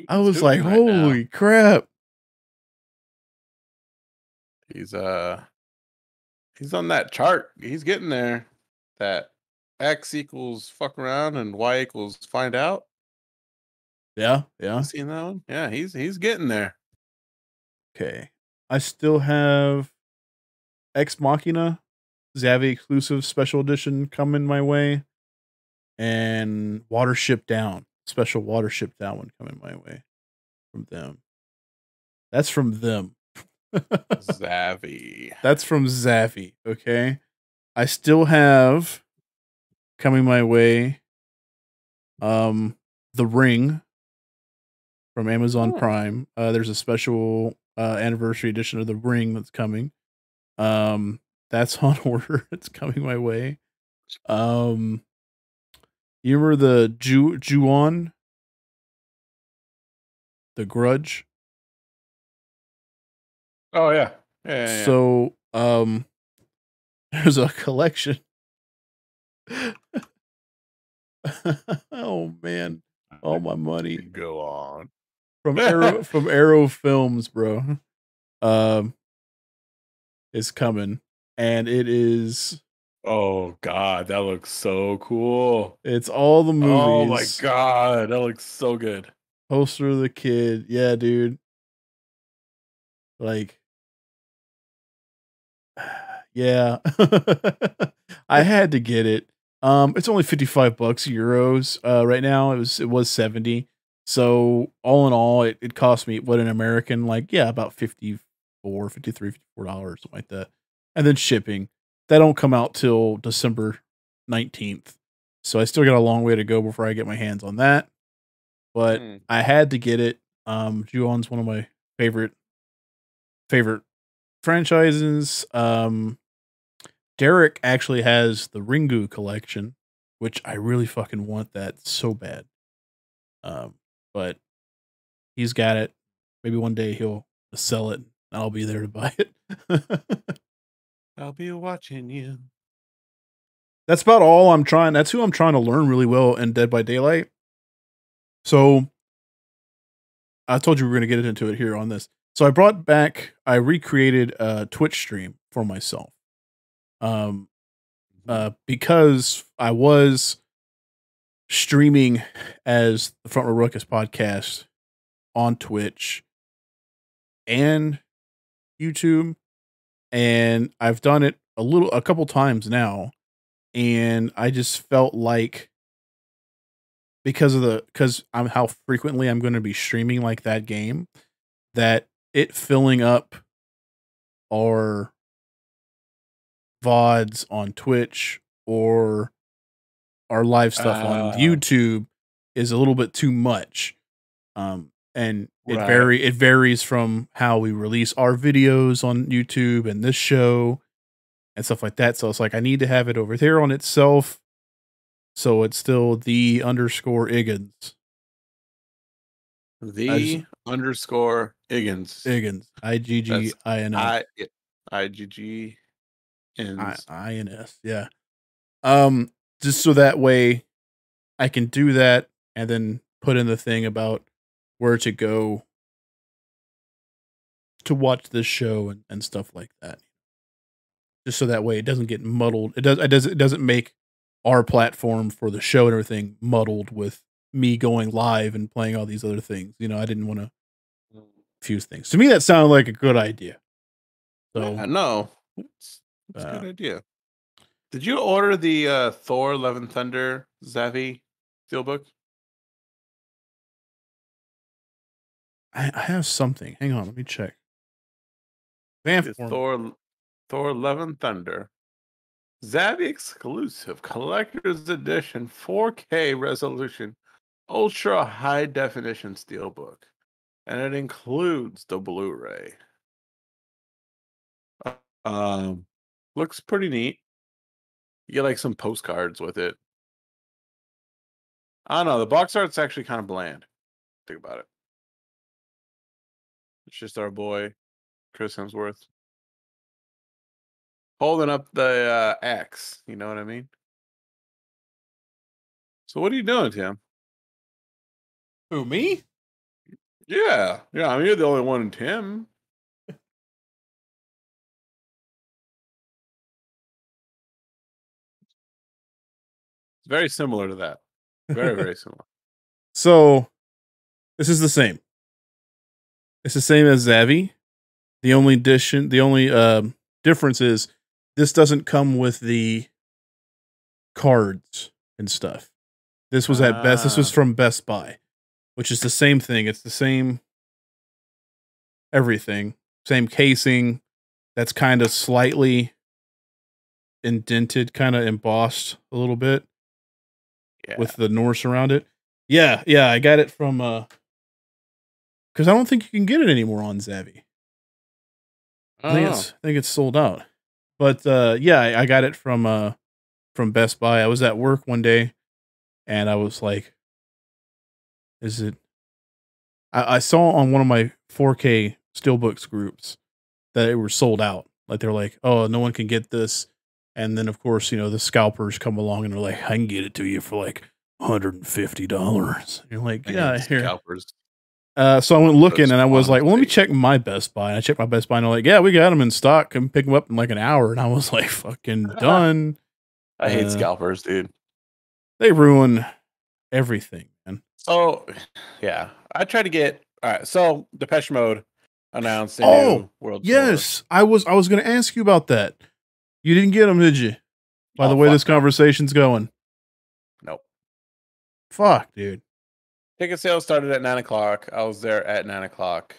[SPEAKER 1] I was like,
[SPEAKER 2] right now.
[SPEAKER 1] holy crap.
[SPEAKER 2] He's uh he's on that chart. He's getting there. That X equals fuck around and Y equals find out.
[SPEAKER 1] Yeah, yeah.
[SPEAKER 2] You seen that one? Yeah, he's he's getting there.
[SPEAKER 1] Okay. I still have Ex Machina, Zavvi exclusive special edition coming my way, and Watership Down, special Watership Down one coming my way from them. That's from them.
[SPEAKER 2] Zavvi.
[SPEAKER 1] That's from Zavvi. Okay. I still have coming my way Um, The Ring from Amazon
[SPEAKER 2] Oh.
[SPEAKER 1] Prime. Uh, there's a special uh, anniversary edition of The Ring that's coming. Um, that's on order. It's coming my way. Um, you remember the Ju Juon, the Grudge.
[SPEAKER 2] Oh yeah. Yeah. yeah, yeah.
[SPEAKER 1] So, um, there's a collection. oh man, all my money
[SPEAKER 2] go on.
[SPEAKER 1] from Arrow from Arrow Films, bro. Um, is coming, and it is
[SPEAKER 2] Oh god, that looks so cool.
[SPEAKER 1] it's all the movies.
[SPEAKER 2] Oh my god, that looks so good.
[SPEAKER 1] poster of the kid. Yeah, dude. Like, yeah, I had to get it. Um, it's only fifty five bucks euros. Uh, right now it was it was seventy. So all in all, it, it cost me what an American like yeah about 54 53 54 dollars something like that, and then shipping. That don't come out till December nineteenth. So I still got a long way to go before I get my hands on that. But
[SPEAKER 2] Mm.
[SPEAKER 1] I had to get it. Um, Ju-on's one of my favorite favorite franchises. Um, Derek actually has the Ringu collection, which I really fucking want that so bad. Um, but he's got it. Maybe one day he'll sell it. And I'll be there to buy it.
[SPEAKER 2] I'll be watching you.
[SPEAKER 1] that's about all I'm trying. That's who I'm trying to learn really well in Dead by Daylight. So I told you we are going to get into it here on this. So I brought back, I recreated a Twitch stream for myself. Um, uh, because I was streaming as the Front Row Ruckus podcast on Twitch and YouTube, and I've done it a little, a couple times now, and I just felt like because of the because I'm how frequently I'm going to be streaming like that game, that it filling up our VODs on Twitch or our live stuff
[SPEAKER 2] Ah.
[SPEAKER 1] on YouTube is a little bit too much. Um, and it
[SPEAKER 2] Right.
[SPEAKER 1] vary it varies from how we release our videos on YouTube and this show and stuff like that. So it's like I need to have it over there on itself. So it's still the underscore Iggins.
[SPEAKER 2] The
[SPEAKER 1] just-
[SPEAKER 2] underscore Iggins.
[SPEAKER 1] Iggins. I G G I N S.
[SPEAKER 2] I G G.
[SPEAKER 1] I N S. Yeah. Um, just so that way I can do that and then put in the thing about where to go to watch this show and, and stuff like that. Just so that way it doesn't get muddled. It does it does it doesn't make our platform for the show and everything muddled with me going live and playing all these other things. You know, I didn't want to fuse things. To me that sounded like a good idea. So
[SPEAKER 2] Yeah, no, it's, it's a
[SPEAKER 1] uh,
[SPEAKER 2] good idea. Did you order the uh, Thor: Love and Thunder Zavvi steelbook?
[SPEAKER 1] I, I have something. Hang on, let me check. Vamp.
[SPEAKER 2] Thor Thor Love and Thunder. Zavvi exclusive collector's edition 4K resolution ultra high definition steelbook. And it includes the Blu-ray. Uh, Um looks pretty neat. You get like some postcards with it. I don't know, the box art's actually kind of bland. Think about it. It's just our boy, Chris Hemsworth holding up the uh, axe. You know what I mean? So what are you doing, Tim?
[SPEAKER 1] Who me?
[SPEAKER 2] Yeah, yeah. I mean, you're the only one, Tim. It's very similar to that. Very, very similar.
[SPEAKER 1] So this is the same. It's the same as Zavvi. The only addition, the only um, difference is this doesn't come with the cards and stuff. This was at best. This was
[SPEAKER 2] Ah.
[SPEAKER 1] from Best Buy, which is the same thing. It's the same everything, same casing. That's kind of slightly indented, kind of embossed a little bit.
[SPEAKER 2] Yeah.
[SPEAKER 1] with the Norse around it. Yeah, yeah, I got it from uh because I don't think you can get it anymore on Zavvi. I think
[SPEAKER 2] Oh.
[SPEAKER 1] it's I think it's sold out. But uh yeah, I, I got it from uh from Best Buy. I was at work one day and I was like, is it I, I saw on one of my 4K steelbooks groups that it were sold out. Like they're like, oh, no one can get this. And then of course, you know, the scalpers come along and they're like, I can get it to you for like $150. You're like, yeah, here.
[SPEAKER 2] Scalpers.
[SPEAKER 1] Uh, so I went looking
[SPEAKER 2] Those
[SPEAKER 1] and I was like, well, let me check my Best Buy. And I checked my Best Buy and they're like, yeah, we got them in stock. Come pick them up in like an hour. And I was like, fucking done.
[SPEAKER 2] I hate
[SPEAKER 1] Uh,
[SPEAKER 2] scalpers, dude.
[SPEAKER 1] They ruin everything, man.
[SPEAKER 2] So, yeah, I tried to get. All right, so Depeche Mode announced
[SPEAKER 1] Oh,
[SPEAKER 2] world. tour.
[SPEAKER 1] Yes, I was. I was going to ask you about that. You didn't get them, did you? By the
[SPEAKER 2] Oh,
[SPEAKER 1] way, this conversation's going.
[SPEAKER 2] Nope.
[SPEAKER 1] Fuck, dude.
[SPEAKER 2] Ticket sales started at nine o'clock. I was there at nine o'clock,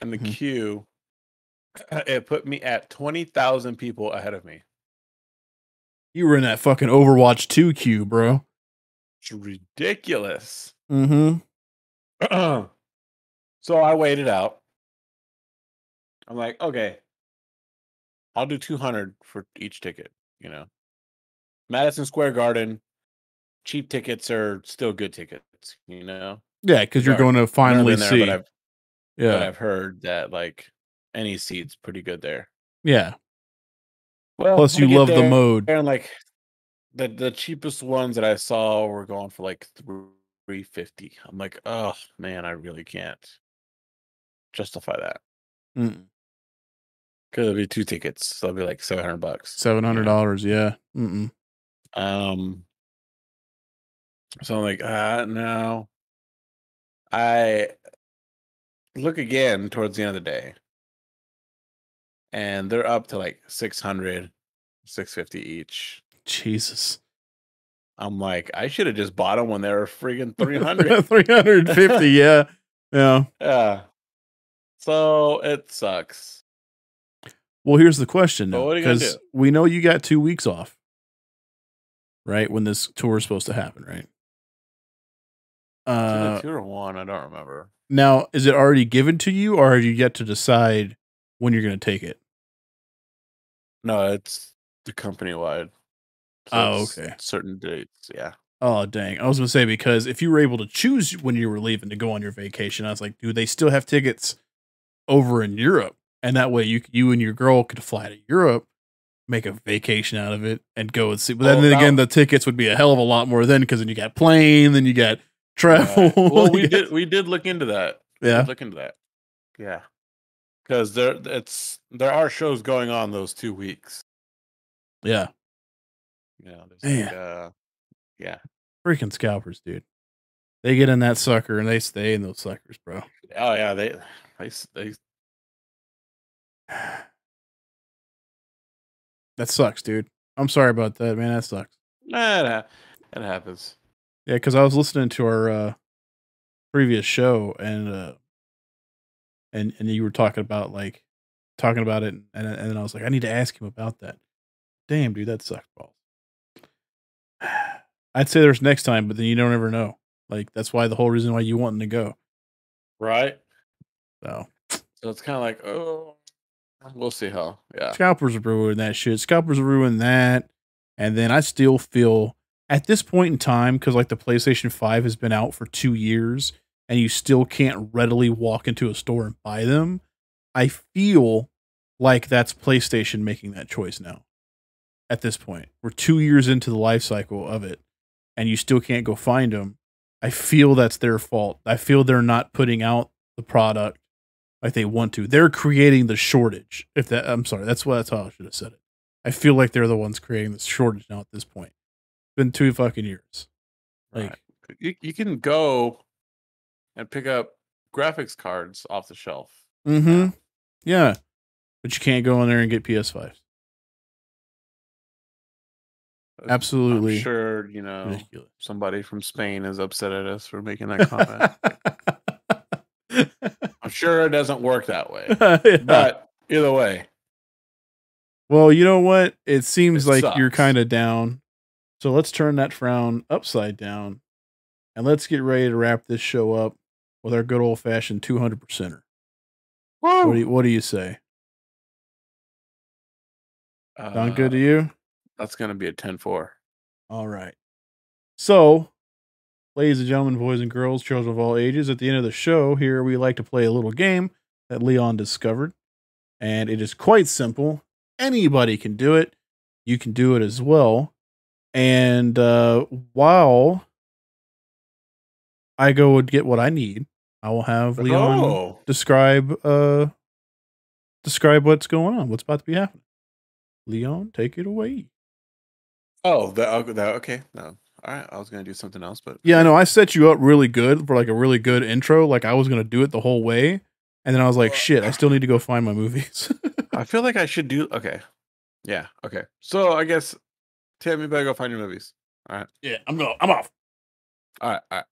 [SPEAKER 2] and the
[SPEAKER 1] Mhm.
[SPEAKER 2] queue it put me at twenty thousand people ahead of me.
[SPEAKER 1] You were in that fucking Overwatch 2 queue, bro.
[SPEAKER 2] It's ridiculous.
[SPEAKER 1] Mm-hmm.
[SPEAKER 2] so I waited out. I'm like, okay, I'll do 200 for each ticket, you know. Madison Square Garden, cheap tickets are still good tickets, you know.
[SPEAKER 1] Yeah, because you're going to finally
[SPEAKER 2] there,
[SPEAKER 1] see.
[SPEAKER 2] but I've, but
[SPEAKER 1] yeah,
[SPEAKER 2] I've heard that like any seat's pretty good there.
[SPEAKER 1] yeah.
[SPEAKER 2] Well,
[SPEAKER 1] Plus, you love the mode.
[SPEAKER 2] And like the the cheapest ones that I saw were going for like three fifty. I'm like, oh man, I really can't justify that.
[SPEAKER 1] Mm.
[SPEAKER 2] Because it'll be two tickets, so it'll be like seven hundred bucks.
[SPEAKER 1] Seven hundred dollars. Yeah. Mm-mm.
[SPEAKER 2] Um, so I'm like, ah, no. I look again towards the end of the day, and they're up to like 600, 650 each.
[SPEAKER 1] Jesus.
[SPEAKER 2] I'm like, I should have just bought them when they were friggin' 300.
[SPEAKER 1] Three hundred fifty. Yeah. Yeah.
[SPEAKER 2] yeah. So it sucks.
[SPEAKER 1] Well, here's the question, though,
[SPEAKER 2] what are you gonna
[SPEAKER 1] because we know you got two weeks off, right? When this tour is supposed to happen, right? Uh,
[SPEAKER 2] a two or one? I don't remember.
[SPEAKER 1] now, is it already given to you, or have you yet to decide when you're going to take it?
[SPEAKER 2] No, it's the company wide.
[SPEAKER 1] Oh, okay.
[SPEAKER 2] Certain dates. Yeah.
[SPEAKER 1] Oh, dang! I was going to say because if you were able to choose when you were leaving to go on your vacation, I was like, do they still have tickets over in Europe? And that way, you you and your girl could fly to Europe, make a vacation out of it, and go and see. But
[SPEAKER 2] Well,
[SPEAKER 1] then
[SPEAKER 2] now-
[SPEAKER 1] again, the tickets would be a hell of a lot more then because then you got plane, then you got travel.
[SPEAKER 2] Right. Well, we did we did look into that.
[SPEAKER 1] Yeah.
[SPEAKER 2] look into that. Yeah. Because there it's there are shows going on those two weeks.
[SPEAKER 1] Yeah,
[SPEAKER 2] You know, there's like uh yeah.
[SPEAKER 1] freaking scalpers, dude. They get in that sucker and they stay in those suckers, bro.
[SPEAKER 2] Oh yeah, they they s- they
[SPEAKER 1] That sucks, dude. I'm sorry about that, man. That sucks.
[SPEAKER 2] nah, it, ha- it happens.
[SPEAKER 1] Yeah, because I was listening to our uh, previous show and uh, and and you were talking about like talking about it, and and then I was like, I need to ask him about that. Damn, dude, that sucks balls. I'd say there's next time, but then you don't ever know. Like that's why the whole reason why you wanting to go.
[SPEAKER 2] Right?
[SPEAKER 1] So
[SPEAKER 2] So it's kinda like, oh we'll see how. Yeah.
[SPEAKER 1] scalpers are ruining that shit. Scalpers are ruining that, and then I still feel at this point in time because like the PlayStation Five has been out for two years, and you still can't readily walk into a store and buy them. I feel like that's PlayStation making that choice now. At this point, we're two years into the life cycle of it, and you still can't go find them. I feel that's their fault. I feel they're not putting out the product like they want to. They're creating the shortage. If that, I'm sorry, that's what that's how I should have said it. I feel like they're the ones creating this shortage now at this point. Been two fucking years. Like,
[SPEAKER 2] Right. You you can go and pick up graphics cards off the shelf.
[SPEAKER 1] mm-hmm, yeah, but you can't go in there and get PS5s.
[SPEAKER 2] I'm
[SPEAKER 1] Absolutely
[SPEAKER 2] sure, you know,
[SPEAKER 1] ridiculous.
[SPEAKER 2] somebody from Spain is upset at us for making that comment. I'm sure it doesn't work that way.
[SPEAKER 1] Yeah.
[SPEAKER 2] But either way,
[SPEAKER 1] well, you know what? It seems
[SPEAKER 2] It
[SPEAKER 1] like you're kind of down So let's turn that frown upside down and let's get ready to wrap this show up with our good old fashioned 200 percenter. What do you, what do you say? Sound good to
[SPEAKER 2] Uh,
[SPEAKER 1] you?
[SPEAKER 2] That's gonna be a 10-4.
[SPEAKER 1] All right. So, ladies and gentlemen, boys and girls, children of all ages, at the end of the show, here we like to play a little game that Leon discovered. And it is quite simple. Anybody can do it. You can do it as well. And uh, while I go and get what I need, I will have Leon
[SPEAKER 2] Oh,
[SPEAKER 1] describe uh describe what's going on, what's about to be happening. Leon, take it away.
[SPEAKER 2] oh, that, that okay. No, all right. I was gonna do something else, but
[SPEAKER 1] Yeah, I know. I set you up really good for like a really good intro. Like I was gonna do it the whole way, and then I was like, "Shit, I still need to go find my movies."
[SPEAKER 2] I feel like I should do. Okay, yeah, okay. So I guess Tim, you better go find your movies. All right.
[SPEAKER 1] Yeah, I'm going. I'm off.
[SPEAKER 2] All right, all right.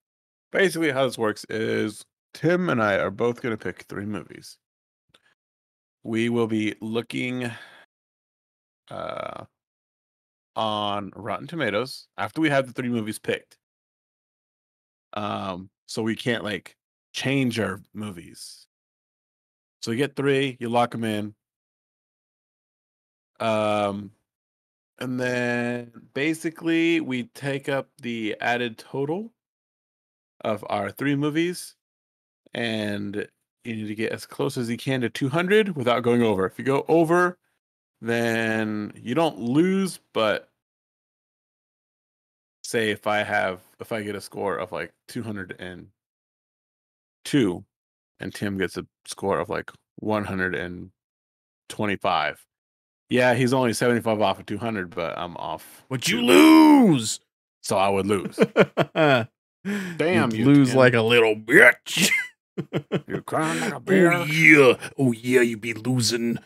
[SPEAKER 2] Basically, how this works is Tim and I are both going to pick three movies. We will be looking uh, on Rotten Tomatoes after we have the three movies picked. Um, so we can't like change our movies. So you get three, you lock them in. Um, and then basically we take up the added total of our three movies and you need to get as close as you can to 200 without going over. If you go over, then you don't lose, but say if I have if I get a score of like 202 and Tim gets a score of like 125. Yeah, he's only 75 off of 200, but I'm off.
[SPEAKER 1] But you lose.
[SPEAKER 2] So I would lose.
[SPEAKER 1] Damn,
[SPEAKER 2] Damn,
[SPEAKER 1] you lose like a little bitch.
[SPEAKER 2] You're crying like a
[SPEAKER 1] oh,
[SPEAKER 2] bear.
[SPEAKER 1] oh yeah, oh yeah, you be losing.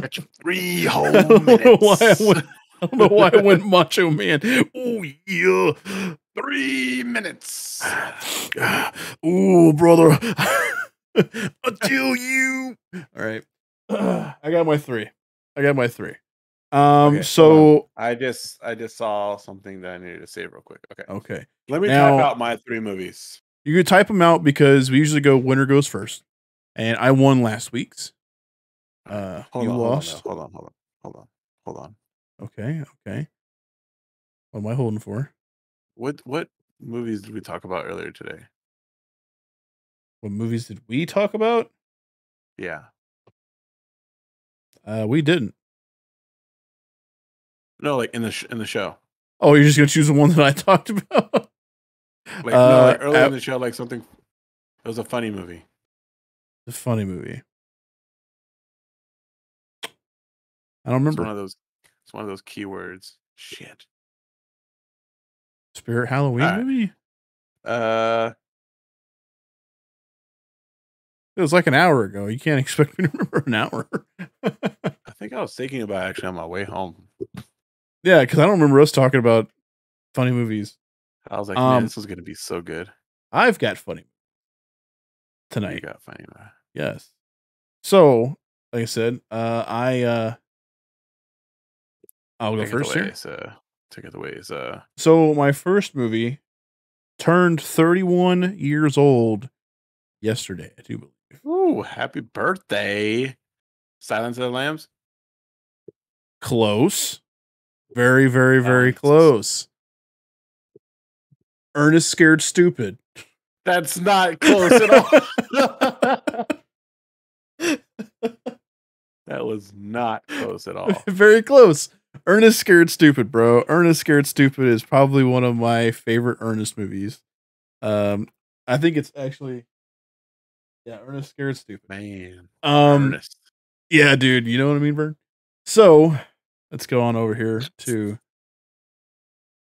[SPEAKER 2] Got you three whole
[SPEAKER 1] don't know why I
[SPEAKER 2] minutes.
[SPEAKER 1] went. I don't know why I went Macho Man. Oh yeah.
[SPEAKER 2] Three minutes.
[SPEAKER 1] oh, brother. Until you. All right. I got my three. I got my three. Um.
[SPEAKER 2] Okay,
[SPEAKER 1] so
[SPEAKER 2] I just I just saw something that I needed to say real quick. Okay.
[SPEAKER 1] okay,
[SPEAKER 2] Let me
[SPEAKER 1] Now-
[SPEAKER 2] type out my three movies.
[SPEAKER 1] you could type them out because we usually go winner goes first, and I won last week's. Uh,
[SPEAKER 2] Hold
[SPEAKER 1] you
[SPEAKER 2] on,
[SPEAKER 1] lost.
[SPEAKER 2] Hold on, hold on, hold on, hold on, hold on.
[SPEAKER 1] Okay. Okay. What am I holding for?
[SPEAKER 2] What what movies did we talk about earlier today?
[SPEAKER 1] What movies did we talk about?
[SPEAKER 2] Yeah.
[SPEAKER 1] Uh, we didn't.
[SPEAKER 2] No, like in the sh- in the show.
[SPEAKER 1] Oh, you're just gonna choose the one that I talked about.
[SPEAKER 2] Like no,
[SPEAKER 1] Uh,
[SPEAKER 2] like earlier
[SPEAKER 1] at-
[SPEAKER 2] in the show, like something. It was a funny movie.
[SPEAKER 1] the funny movie. I don't remember.
[SPEAKER 2] It's one of those. It's one of those keywords. Shit.
[SPEAKER 1] Spirit Halloween
[SPEAKER 2] Alright.
[SPEAKER 1] movie.
[SPEAKER 2] Uh,
[SPEAKER 1] It was like an hour ago. You can't expect me to remember an hour.
[SPEAKER 2] I think I was thinking about it actually on my way home.
[SPEAKER 1] yeah, because I don't remember us talking about funny movies.
[SPEAKER 2] I was like,
[SPEAKER 1] Um,
[SPEAKER 2] man, this is gonna be so good.
[SPEAKER 1] I've got funny tonight.
[SPEAKER 2] You got funny. man.
[SPEAKER 1] Yes. So, like I said, uh, I uh, I'll go
[SPEAKER 2] Take
[SPEAKER 1] first here.
[SPEAKER 2] So, take it away. Is uh,
[SPEAKER 1] So my first movie turned 31 years old yesterday. I do believe.
[SPEAKER 2] Ooh, happy birthday, Silence of the Lambs.
[SPEAKER 1] Close. Very, very, very close. Ernest Scared Stupid.
[SPEAKER 2] That's not close at all. that was not close at all.
[SPEAKER 1] very close. Ernest Scared Stupid, bro. Ernest Scared Stupid is probably one of my favorite Ernest movies. Um, I think it's actually, yeah, Ernest Scared Stupid.
[SPEAKER 2] Man,
[SPEAKER 1] Um,
[SPEAKER 2] Ernest.
[SPEAKER 1] yeah, dude, you know what I mean, Vern. So let's go on over here to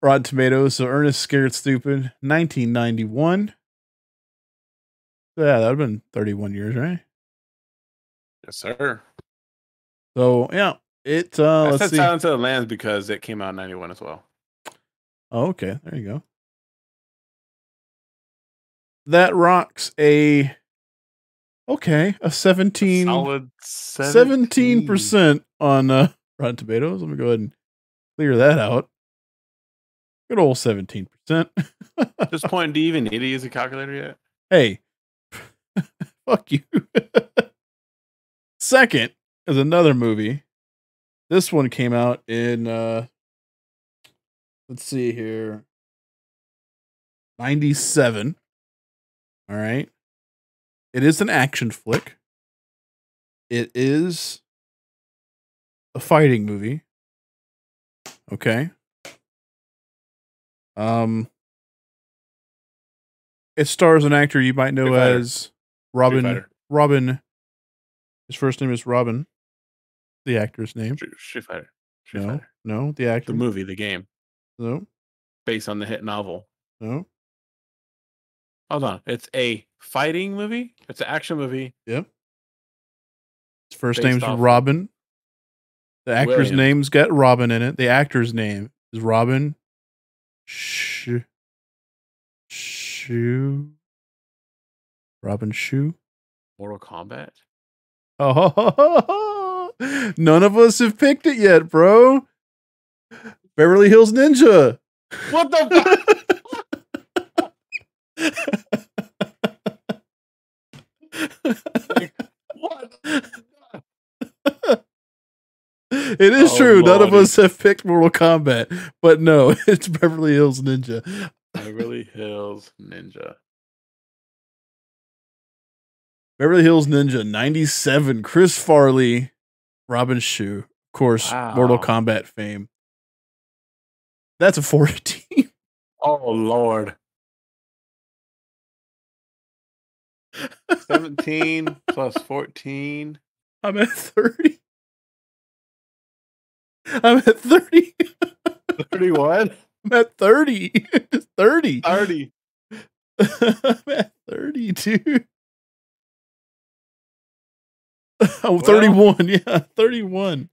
[SPEAKER 1] Rotten Tomatoes. So Ernest Scared Stupid, 1991. Yeah, that would have been 31 years, right?
[SPEAKER 2] Yes, sir.
[SPEAKER 1] So yeah, it. Uh,
[SPEAKER 2] I
[SPEAKER 1] let's
[SPEAKER 2] said
[SPEAKER 1] see.
[SPEAKER 2] Silence of the Lambs because it came out in '91 as well.
[SPEAKER 1] Oh, okay. There you go. That rocks a okay, a 17
[SPEAKER 2] Solid
[SPEAKER 1] 17 percent on uh, Rotten Tomatoes. Let me go ahead and clear that out. Good old seventeen percent.
[SPEAKER 2] At this point, do you even need to use a calculator yet?
[SPEAKER 1] Hey, fuck you. Second is another movie. This one came out in uh let's see here. 97. All right. It is an action flick. It is a fighting movie. Okay. Um it stars an actor you might know as Robin. Robin. His first name is Robin. The actor's name.
[SPEAKER 2] Street Fighter. Street
[SPEAKER 1] No,
[SPEAKER 2] Fighter.
[SPEAKER 1] no, the actor.
[SPEAKER 2] The movie, the game,
[SPEAKER 1] No,
[SPEAKER 2] based on the hit novel.
[SPEAKER 1] no.
[SPEAKER 2] Hold on. It's a fighting movie. It's an action movie.
[SPEAKER 1] Yep. His first name's Robin. The actor's
[SPEAKER 2] Williams.
[SPEAKER 1] name's got Robin in it. The actor's name is Robin. Sh. Shoe. Robin Shou.
[SPEAKER 2] Mortal Kombat.
[SPEAKER 1] Oh, none of us have picked it yet, bro. Beverly Hills Ninja.
[SPEAKER 2] What the? what?
[SPEAKER 1] It is
[SPEAKER 2] Oh,
[SPEAKER 1] true. None of us have picked Mortal Kombat, but no, it's Beverly Hills Ninja.
[SPEAKER 2] Beverly Hills Ninja.
[SPEAKER 1] Beverly Hills Ninja 97. Chris Farley, Robin Shou. Of course, Mortal Kombat fame. That's a 14.
[SPEAKER 2] Oh Lord. Seventeen plus fourteen.
[SPEAKER 1] I'm at 30. I'm at 30.
[SPEAKER 2] Thirty-one.
[SPEAKER 1] I'm at 30. 30.
[SPEAKER 2] Thirty.
[SPEAKER 1] I'm at 30, dude. Oh,
[SPEAKER 2] Well-
[SPEAKER 1] 31. Yeah, 31.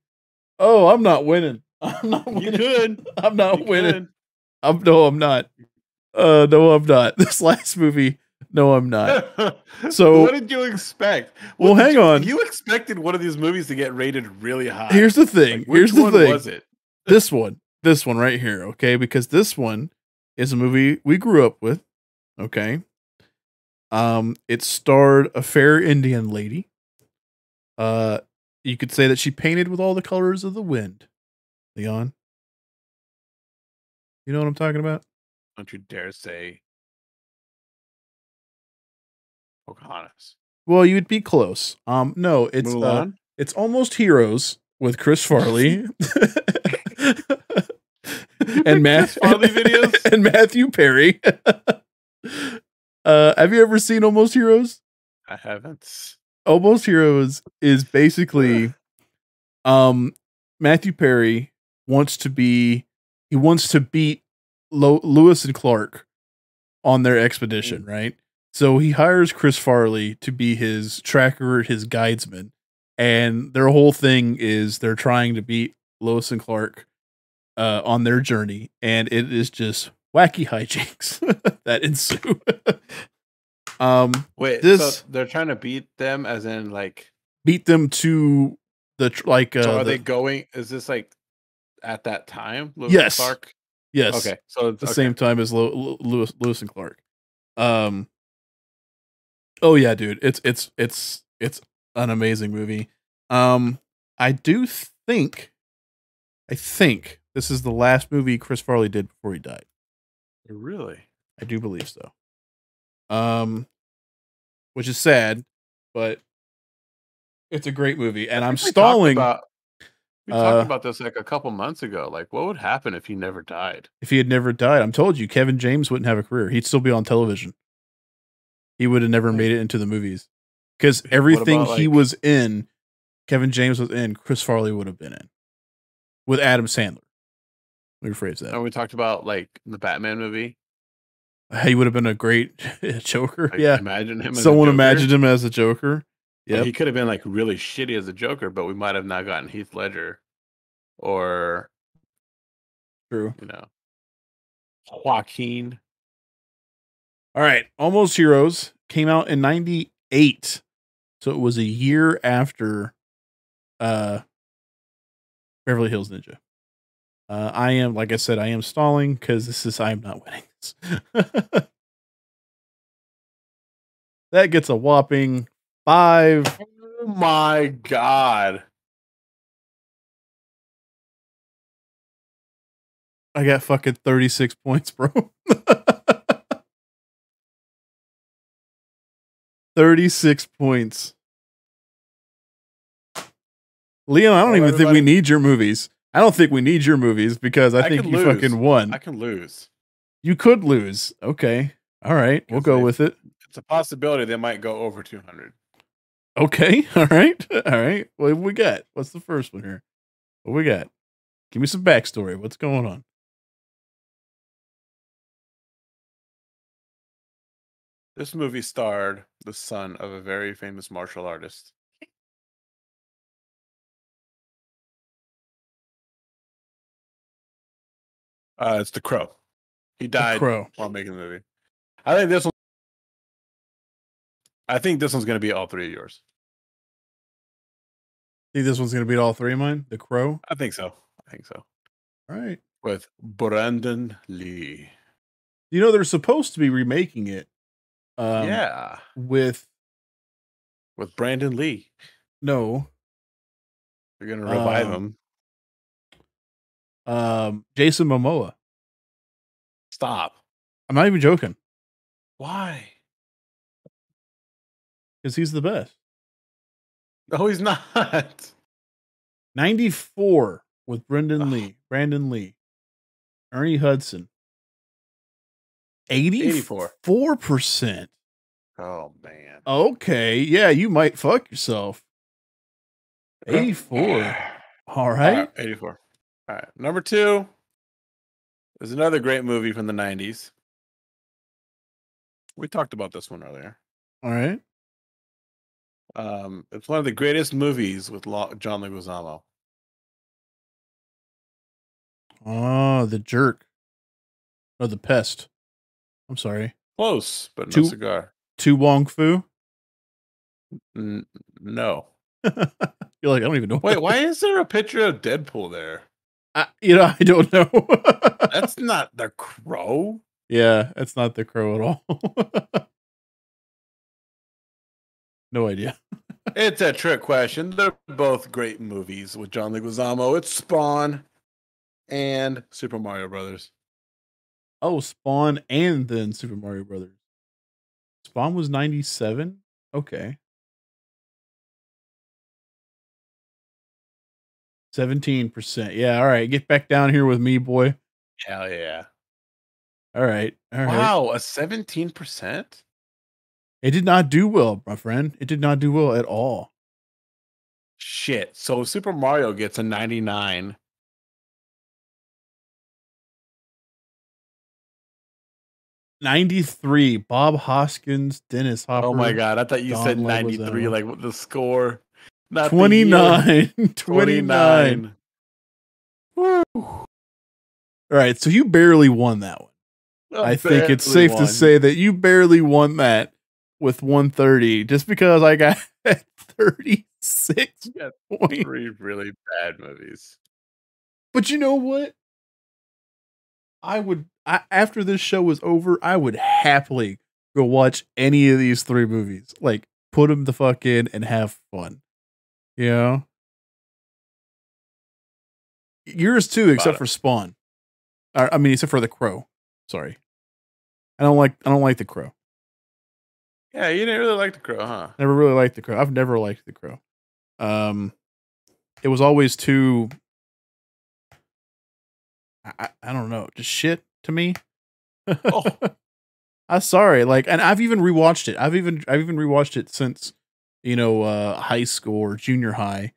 [SPEAKER 1] Oh, I'm not winning. I'm not
[SPEAKER 2] You
[SPEAKER 1] winning.
[SPEAKER 2] could.
[SPEAKER 1] I'm not
[SPEAKER 2] You
[SPEAKER 1] winning.
[SPEAKER 2] could.
[SPEAKER 1] I'm no, I'm not. Uh no, I'm not. This last movie, no, I'm not. So-
[SPEAKER 2] what did you expect?
[SPEAKER 1] Well,
[SPEAKER 2] What did
[SPEAKER 1] hang
[SPEAKER 2] you-
[SPEAKER 1] on.
[SPEAKER 2] You expected one of these movies to get rated really high.
[SPEAKER 1] Here's the thing.
[SPEAKER 2] Like,
[SPEAKER 1] Here's the
[SPEAKER 2] one
[SPEAKER 1] thing.
[SPEAKER 2] Was it?
[SPEAKER 1] This one. This one right here, okay? Because this one is a movie we grew up with, okay? Um it starred a fair Indian lady. Uh you could say that she painted with all the colors of the wind. Leon. You know what I'm talking about?
[SPEAKER 2] Don't you dare say Pocahontas.
[SPEAKER 1] Well, you'd be close. Um no, it's uh, It's almost Heroes with Chris Farley and Matt
[SPEAKER 2] Farley videos?
[SPEAKER 1] and Matthew Perry. uh, have you ever seen Almost Heroes?
[SPEAKER 2] I haven't.
[SPEAKER 1] Almost Heroes is basically um Matthew Perry wants to be he wants to beat Lo- Lewis and Clark on their expedition, right? So he hires Chris Farley to be his tracker, his guidesman, and their whole thing is they're trying to beat Lewis and Clark uh, on their journey, and it is just wacky hijinks that ensue. um,
[SPEAKER 2] Wait,
[SPEAKER 1] This-
[SPEAKER 2] so they're trying to beat them, as in like.
[SPEAKER 1] beat them to the tr- like. Uh,
[SPEAKER 2] so are
[SPEAKER 1] the-
[SPEAKER 2] they going? Is this like at that time? Lewis
[SPEAKER 1] Yes.
[SPEAKER 2] Clark?
[SPEAKER 1] yes,
[SPEAKER 2] Okay, so it's
[SPEAKER 1] the
[SPEAKER 2] okay.
[SPEAKER 1] same time as Lewis Lewis and Clark. Um. Oh yeah, dude, it's it's it's it's an amazing movie. Um, I do think, I think this is the last movie Chris Farley did before he died.
[SPEAKER 2] Really?
[SPEAKER 1] I do believe so. Um, which is sad, but it's a great movie, and I'm
[SPEAKER 2] think we talked
[SPEAKER 1] stalling.
[SPEAKER 2] About, we
[SPEAKER 1] uh,
[SPEAKER 2] talked about this like a couple months ago. Like, what would happen if he never died?
[SPEAKER 1] if he had never died, I'm told you, Kevin James wouldn't have a career. He'd still be on television. He would have never made it into the movies because everything
[SPEAKER 2] about,
[SPEAKER 1] he was in, Kevin James was in, Chris Farley would have been in with Adam Sandler. Let me rephrase that.
[SPEAKER 2] And we talked about like the Batman movie.
[SPEAKER 1] Uh, he would have been a great Joker.
[SPEAKER 2] Like,
[SPEAKER 1] yeah.
[SPEAKER 2] imagine him. As
[SPEAKER 1] Someone
[SPEAKER 2] a Joker.
[SPEAKER 1] imagined him as a Joker.
[SPEAKER 2] Like, he could have been like really shitty as a Joker, but we might have not gotten Heath Ledger, or
[SPEAKER 1] True.
[SPEAKER 2] you know, Joaquin.
[SPEAKER 1] All right. Almost Heroes came out in 98. So it was a year after uh Beverly Hills Ninja. Uh, I am, like I said, I am stalling because this is I am not winning this. that gets a whopping five.
[SPEAKER 2] Oh my god.
[SPEAKER 1] I got fucking 36 points, bro. 36 points. Leon, I don't even think we need your movies. I don't think we need your movies because I,
[SPEAKER 2] I
[SPEAKER 1] think you
[SPEAKER 2] lose.
[SPEAKER 1] fucking won.
[SPEAKER 2] I can lose.
[SPEAKER 1] you could lose. Okay. All right. We'll go
[SPEAKER 2] they-
[SPEAKER 1] with it.
[SPEAKER 2] It's a possibility they might go over 200.
[SPEAKER 1] Okay. All right. All right. What have we got? What's the first one here? What we got? Give me some backstory. What's going on?
[SPEAKER 2] This movie starred the son of a very famous martial artist. Uh, it's The Crow. He
[SPEAKER 1] The
[SPEAKER 2] died
[SPEAKER 1] Crow.
[SPEAKER 2] while making the movie. I think this one. I think this one's going to be all three of yours.
[SPEAKER 1] Think this one's gonna beat all three of mine? The Crow.
[SPEAKER 2] I think so. I think so.
[SPEAKER 1] All right.
[SPEAKER 2] With Brandon Lee.
[SPEAKER 1] You know they're supposed to be remaking it. Um,
[SPEAKER 2] yeah,
[SPEAKER 1] With
[SPEAKER 2] with Brandon Lee.
[SPEAKER 1] no,
[SPEAKER 2] They're going to revive
[SPEAKER 1] Um,
[SPEAKER 2] him.
[SPEAKER 1] um, Jason Momoa.
[SPEAKER 2] Stop.
[SPEAKER 1] I'm not even joking
[SPEAKER 2] Why?
[SPEAKER 1] because he's the best.
[SPEAKER 2] No, he's not.
[SPEAKER 1] 94 with Brendan Lee, Brandon Lee, Ernie Hudson.
[SPEAKER 2] 84.
[SPEAKER 1] 84%.
[SPEAKER 2] Oh man.
[SPEAKER 1] Okay. Yeah, you might fuck yourself. 84. All
[SPEAKER 2] All
[SPEAKER 1] right.
[SPEAKER 2] right, 84. All right. Number two is another great movie from the 90s. We talked about this one earlier.
[SPEAKER 1] All right.
[SPEAKER 2] Um, it's one of the greatest movies with John Leguizamo.
[SPEAKER 1] Oh, the jerk. Or the pest. I'm sorry.
[SPEAKER 2] Close, but no
[SPEAKER 1] Two-
[SPEAKER 2] cigar.
[SPEAKER 1] To Wong Foo.
[SPEAKER 2] N- no.
[SPEAKER 1] You're like, I don't even know.
[SPEAKER 2] Wait, why is there a picture of Deadpool there?
[SPEAKER 1] I, you know, I don't know.
[SPEAKER 2] That's not the crow.
[SPEAKER 1] yeah, it's not the crow at all. no idea.
[SPEAKER 2] It's a trick question. They're both great movies with John Leguizamo. It's Spawn and Super Mario Brothers.
[SPEAKER 1] Oh, Spawn and then Super Mario Brothers. Spawn was 97? Okay. 17%. Yeah, all right. Get back down here with me, boy.
[SPEAKER 2] Hell yeah.
[SPEAKER 1] All right. All right.
[SPEAKER 2] Wow, a 17%?
[SPEAKER 1] It did not do well, my friend. It did not do well at all.
[SPEAKER 2] Shit. So Super Mario gets a 99.
[SPEAKER 1] Ninety-three. Bob Hoskins, Dennis Hopper.
[SPEAKER 2] Oh my god, I thought you
[SPEAKER 1] Don
[SPEAKER 2] said
[SPEAKER 1] Leguizamo.
[SPEAKER 2] 93 like with the score. Not the
[SPEAKER 1] 29. 29.
[SPEAKER 2] 29.
[SPEAKER 1] All right, so you barely won that one. Oh, I think it's safe
[SPEAKER 2] won.
[SPEAKER 1] to say that you barely won that with 130 just because I got 36
[SPEAKER 2] You got
[SPEAKER 1] points.
[SPEAKER 2] three really bad movies.
[SPEAKER 1] But you know what? I would I, after this show was over, I would happily go watch any of these three movies. Like put them the fuck in and have fun. You know? Yours too, except for Spawn. Or, I mean, except for the Crow. Sorry, I don't like I don't like the Crow.
[SPEAKER 2] Yeah, you didn't really like the crow, huh?
[SPEAKER 1] Never really liked the Crow. I've never liked the Crow. Um, it was always too. I, I, I don't know, just shit to me.
[SPEAKER 2] Oh.
[SPEAKER 1] I'm sorry, like, and I've even rewatched it. I've even I've even rewatched it since you know uh high school or junior high,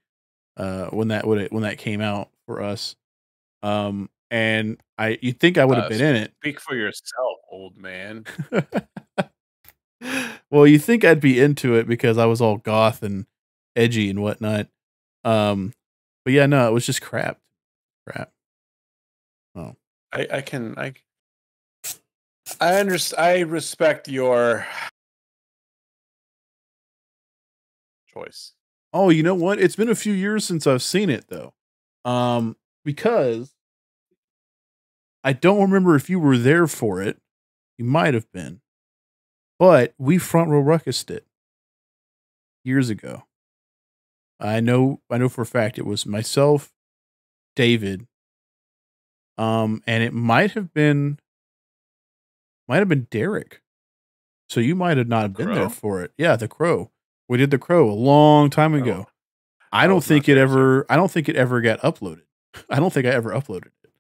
[SPEAKER 1] uh when that would when that came out for us. Um, and I you think I would have
[SPEAKER 2] Uh,
[SPEAKER 1] been in it.
[SPEAKER 2] Speak for yourself, old man.
[SPEAKER 1] well, you think I'd be into it because I was all goth and edgy and whatnot. Um, but yeah, no, it was just crap. Crap.
[SPEAKER 2] I, I can I I understand I respect your choice.
[SPEAKER 1] Oh, you know what? It's been a few years since I've seen it though. Um, because I don't remember if you were there for it. You might have been, but we front row ruckus it years ago. I know, I know for a fact it was myself, David, um, and it might have been, might have been Derek. So you might have not been there for it. Yeah, the Crow. We did the Crow a long time ago. I
[SPEAKER 2] I
[SPEAKER 1] don't think it ever. I don't think it ever got uploaded. I don't think I ever uploaded it.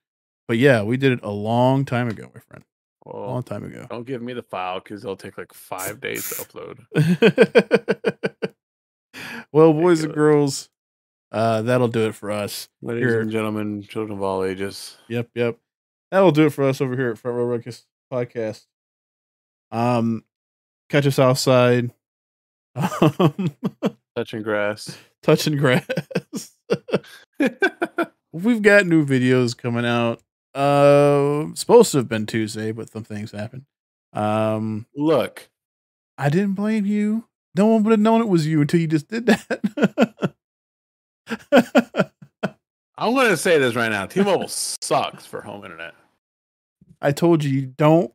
[SPEAKER 1] But yeah, we did it a long time ago, my friend. A long time ago.
[SPEAKER 2] don't give me the file because it'll take like five days to upload.
[SPEAKER 1] well, boys and girls, uh, that'll do it for us.
[SPEAKER 2] Ladies
[SPEAKER 1] Here.
[SPEAKER 2] and gentlemen, children of all ages.
[SPEAKER 1] Yep, yep. That'll do it for us over here at Front Row Ruckus Podcast. Um, catch us outside. Um,
[SPEAKER 2] Touching grass.
[SPEAKER 1] touching grass. We've got new videos coming out. Uh, supposed to have been Tuesday, but some things happened. Um,
[SPEAKER 2] Look,
[SPEAKER 1] I didn't blame you. No one would have known it was you until you just did that.
[SPEAKER 2] I'm going to say this right now. T-Mobile sucks for home internet.
[SPEAKER 1] I told you, you don't.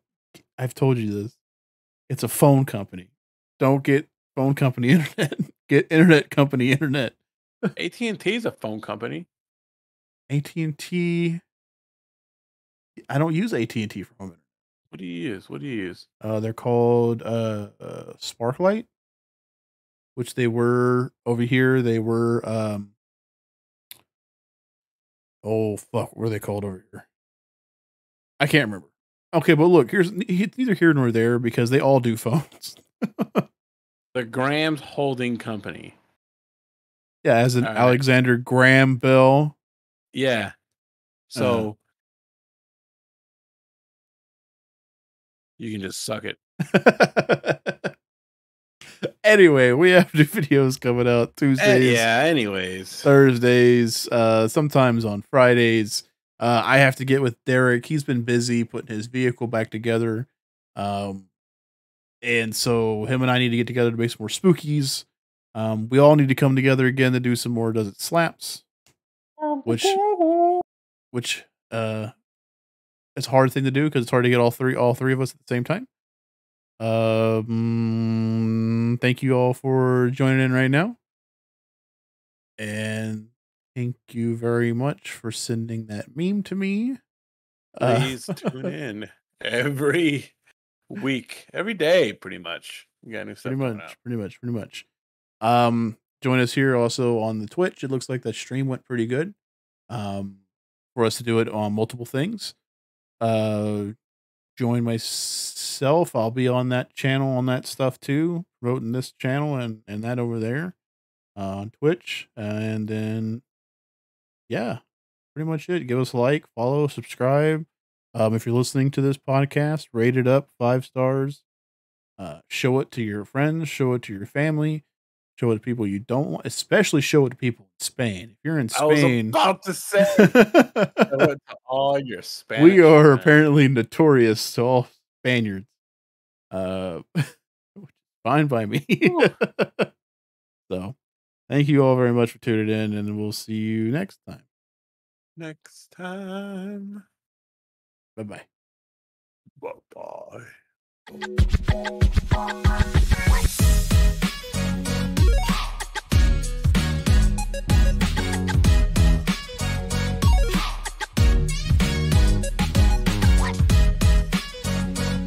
[SPEAKER 1] I've told you this. It's a phone company. Don't get phone company internet. Get internet company internet.
[SPEAKER 2] AT&T is a phone company.
[SPEAKER 1] AT and T. I don't use AT and T for home internet.
[SPEAKER 2] What do you use? What do you use?
[SPEAKER 1] Uh, they're called uh, uh, Sparklight, which they were over here. They were um. Oh fuck! What were they called over here? I can't remember. Okay, but look, here's neither here nor there because they all do phones.
[SPEAKER 2] The Graham's Holding Company.
[SPEAKER 1] Yeah, as an
[SPEAKER 2] right.
[SPEAKER 1] Alexander Graham Bell.
[SPEAKER 2] Yeah. So
[SPEAKER 1] Uh-huh.
[SPEAKER 2] you can just suck it.
[SPEAKER 1] anyway, we have new videos coming out
[SPEAKER 2] Eh,
[SPEAKER 1] Tuesdays,
[SPEAKER 2] yeah. Anyways,
[SPEAKER 1] Thursdays, uh, sometimes on Fridays. Uh, I have to get with Derek. He's been busy putting his vehicle back together. Um, and so him and I need to get together to make some more spookies. Um, we all need to come together again to do some more Does It Slaps, which which uh it's a hard thing to do because it's hard to get all three all three of us at the same time. Um thank you all for joining in right now. And thank you very much for sending that meme to me. Uh,
[SPEAKER 2] please tune in every week, every day, pretty much. We got new stuff
[SPEAKER 1] pretty much,
[SPEAKER 2] out.
[SPEAKER 1] pretty much, pretty much. Um, join us here also on the Twitch. It looks like that stream went pretty good. Um, for us to do it on multiple things. Uh, join myself. I'll be on that channel on that stuff too, Wrote in this channel and and that over there uh, on Twitch. And then, yeah, pretty much it. Give us a like, follow, subscribe. Um, if you're listening to this podcast, rate it up five stars. Uh, show it to your friends, show it to your family, show it to people you don't want, especially show it to people in Spain. If you're in Spain,
[SPEAKER 2] I was about to say to all your Spanish.
[SPEAKER 1] we are apparently notorious to all Spaniards. Uh, fine by me. so, thank you all very much for tuning in, and we'll see you next time.
[SPEAKER 2] next time.
[SPEAKER 1] Bye bye.
[SPEAKER 2] Bye bye.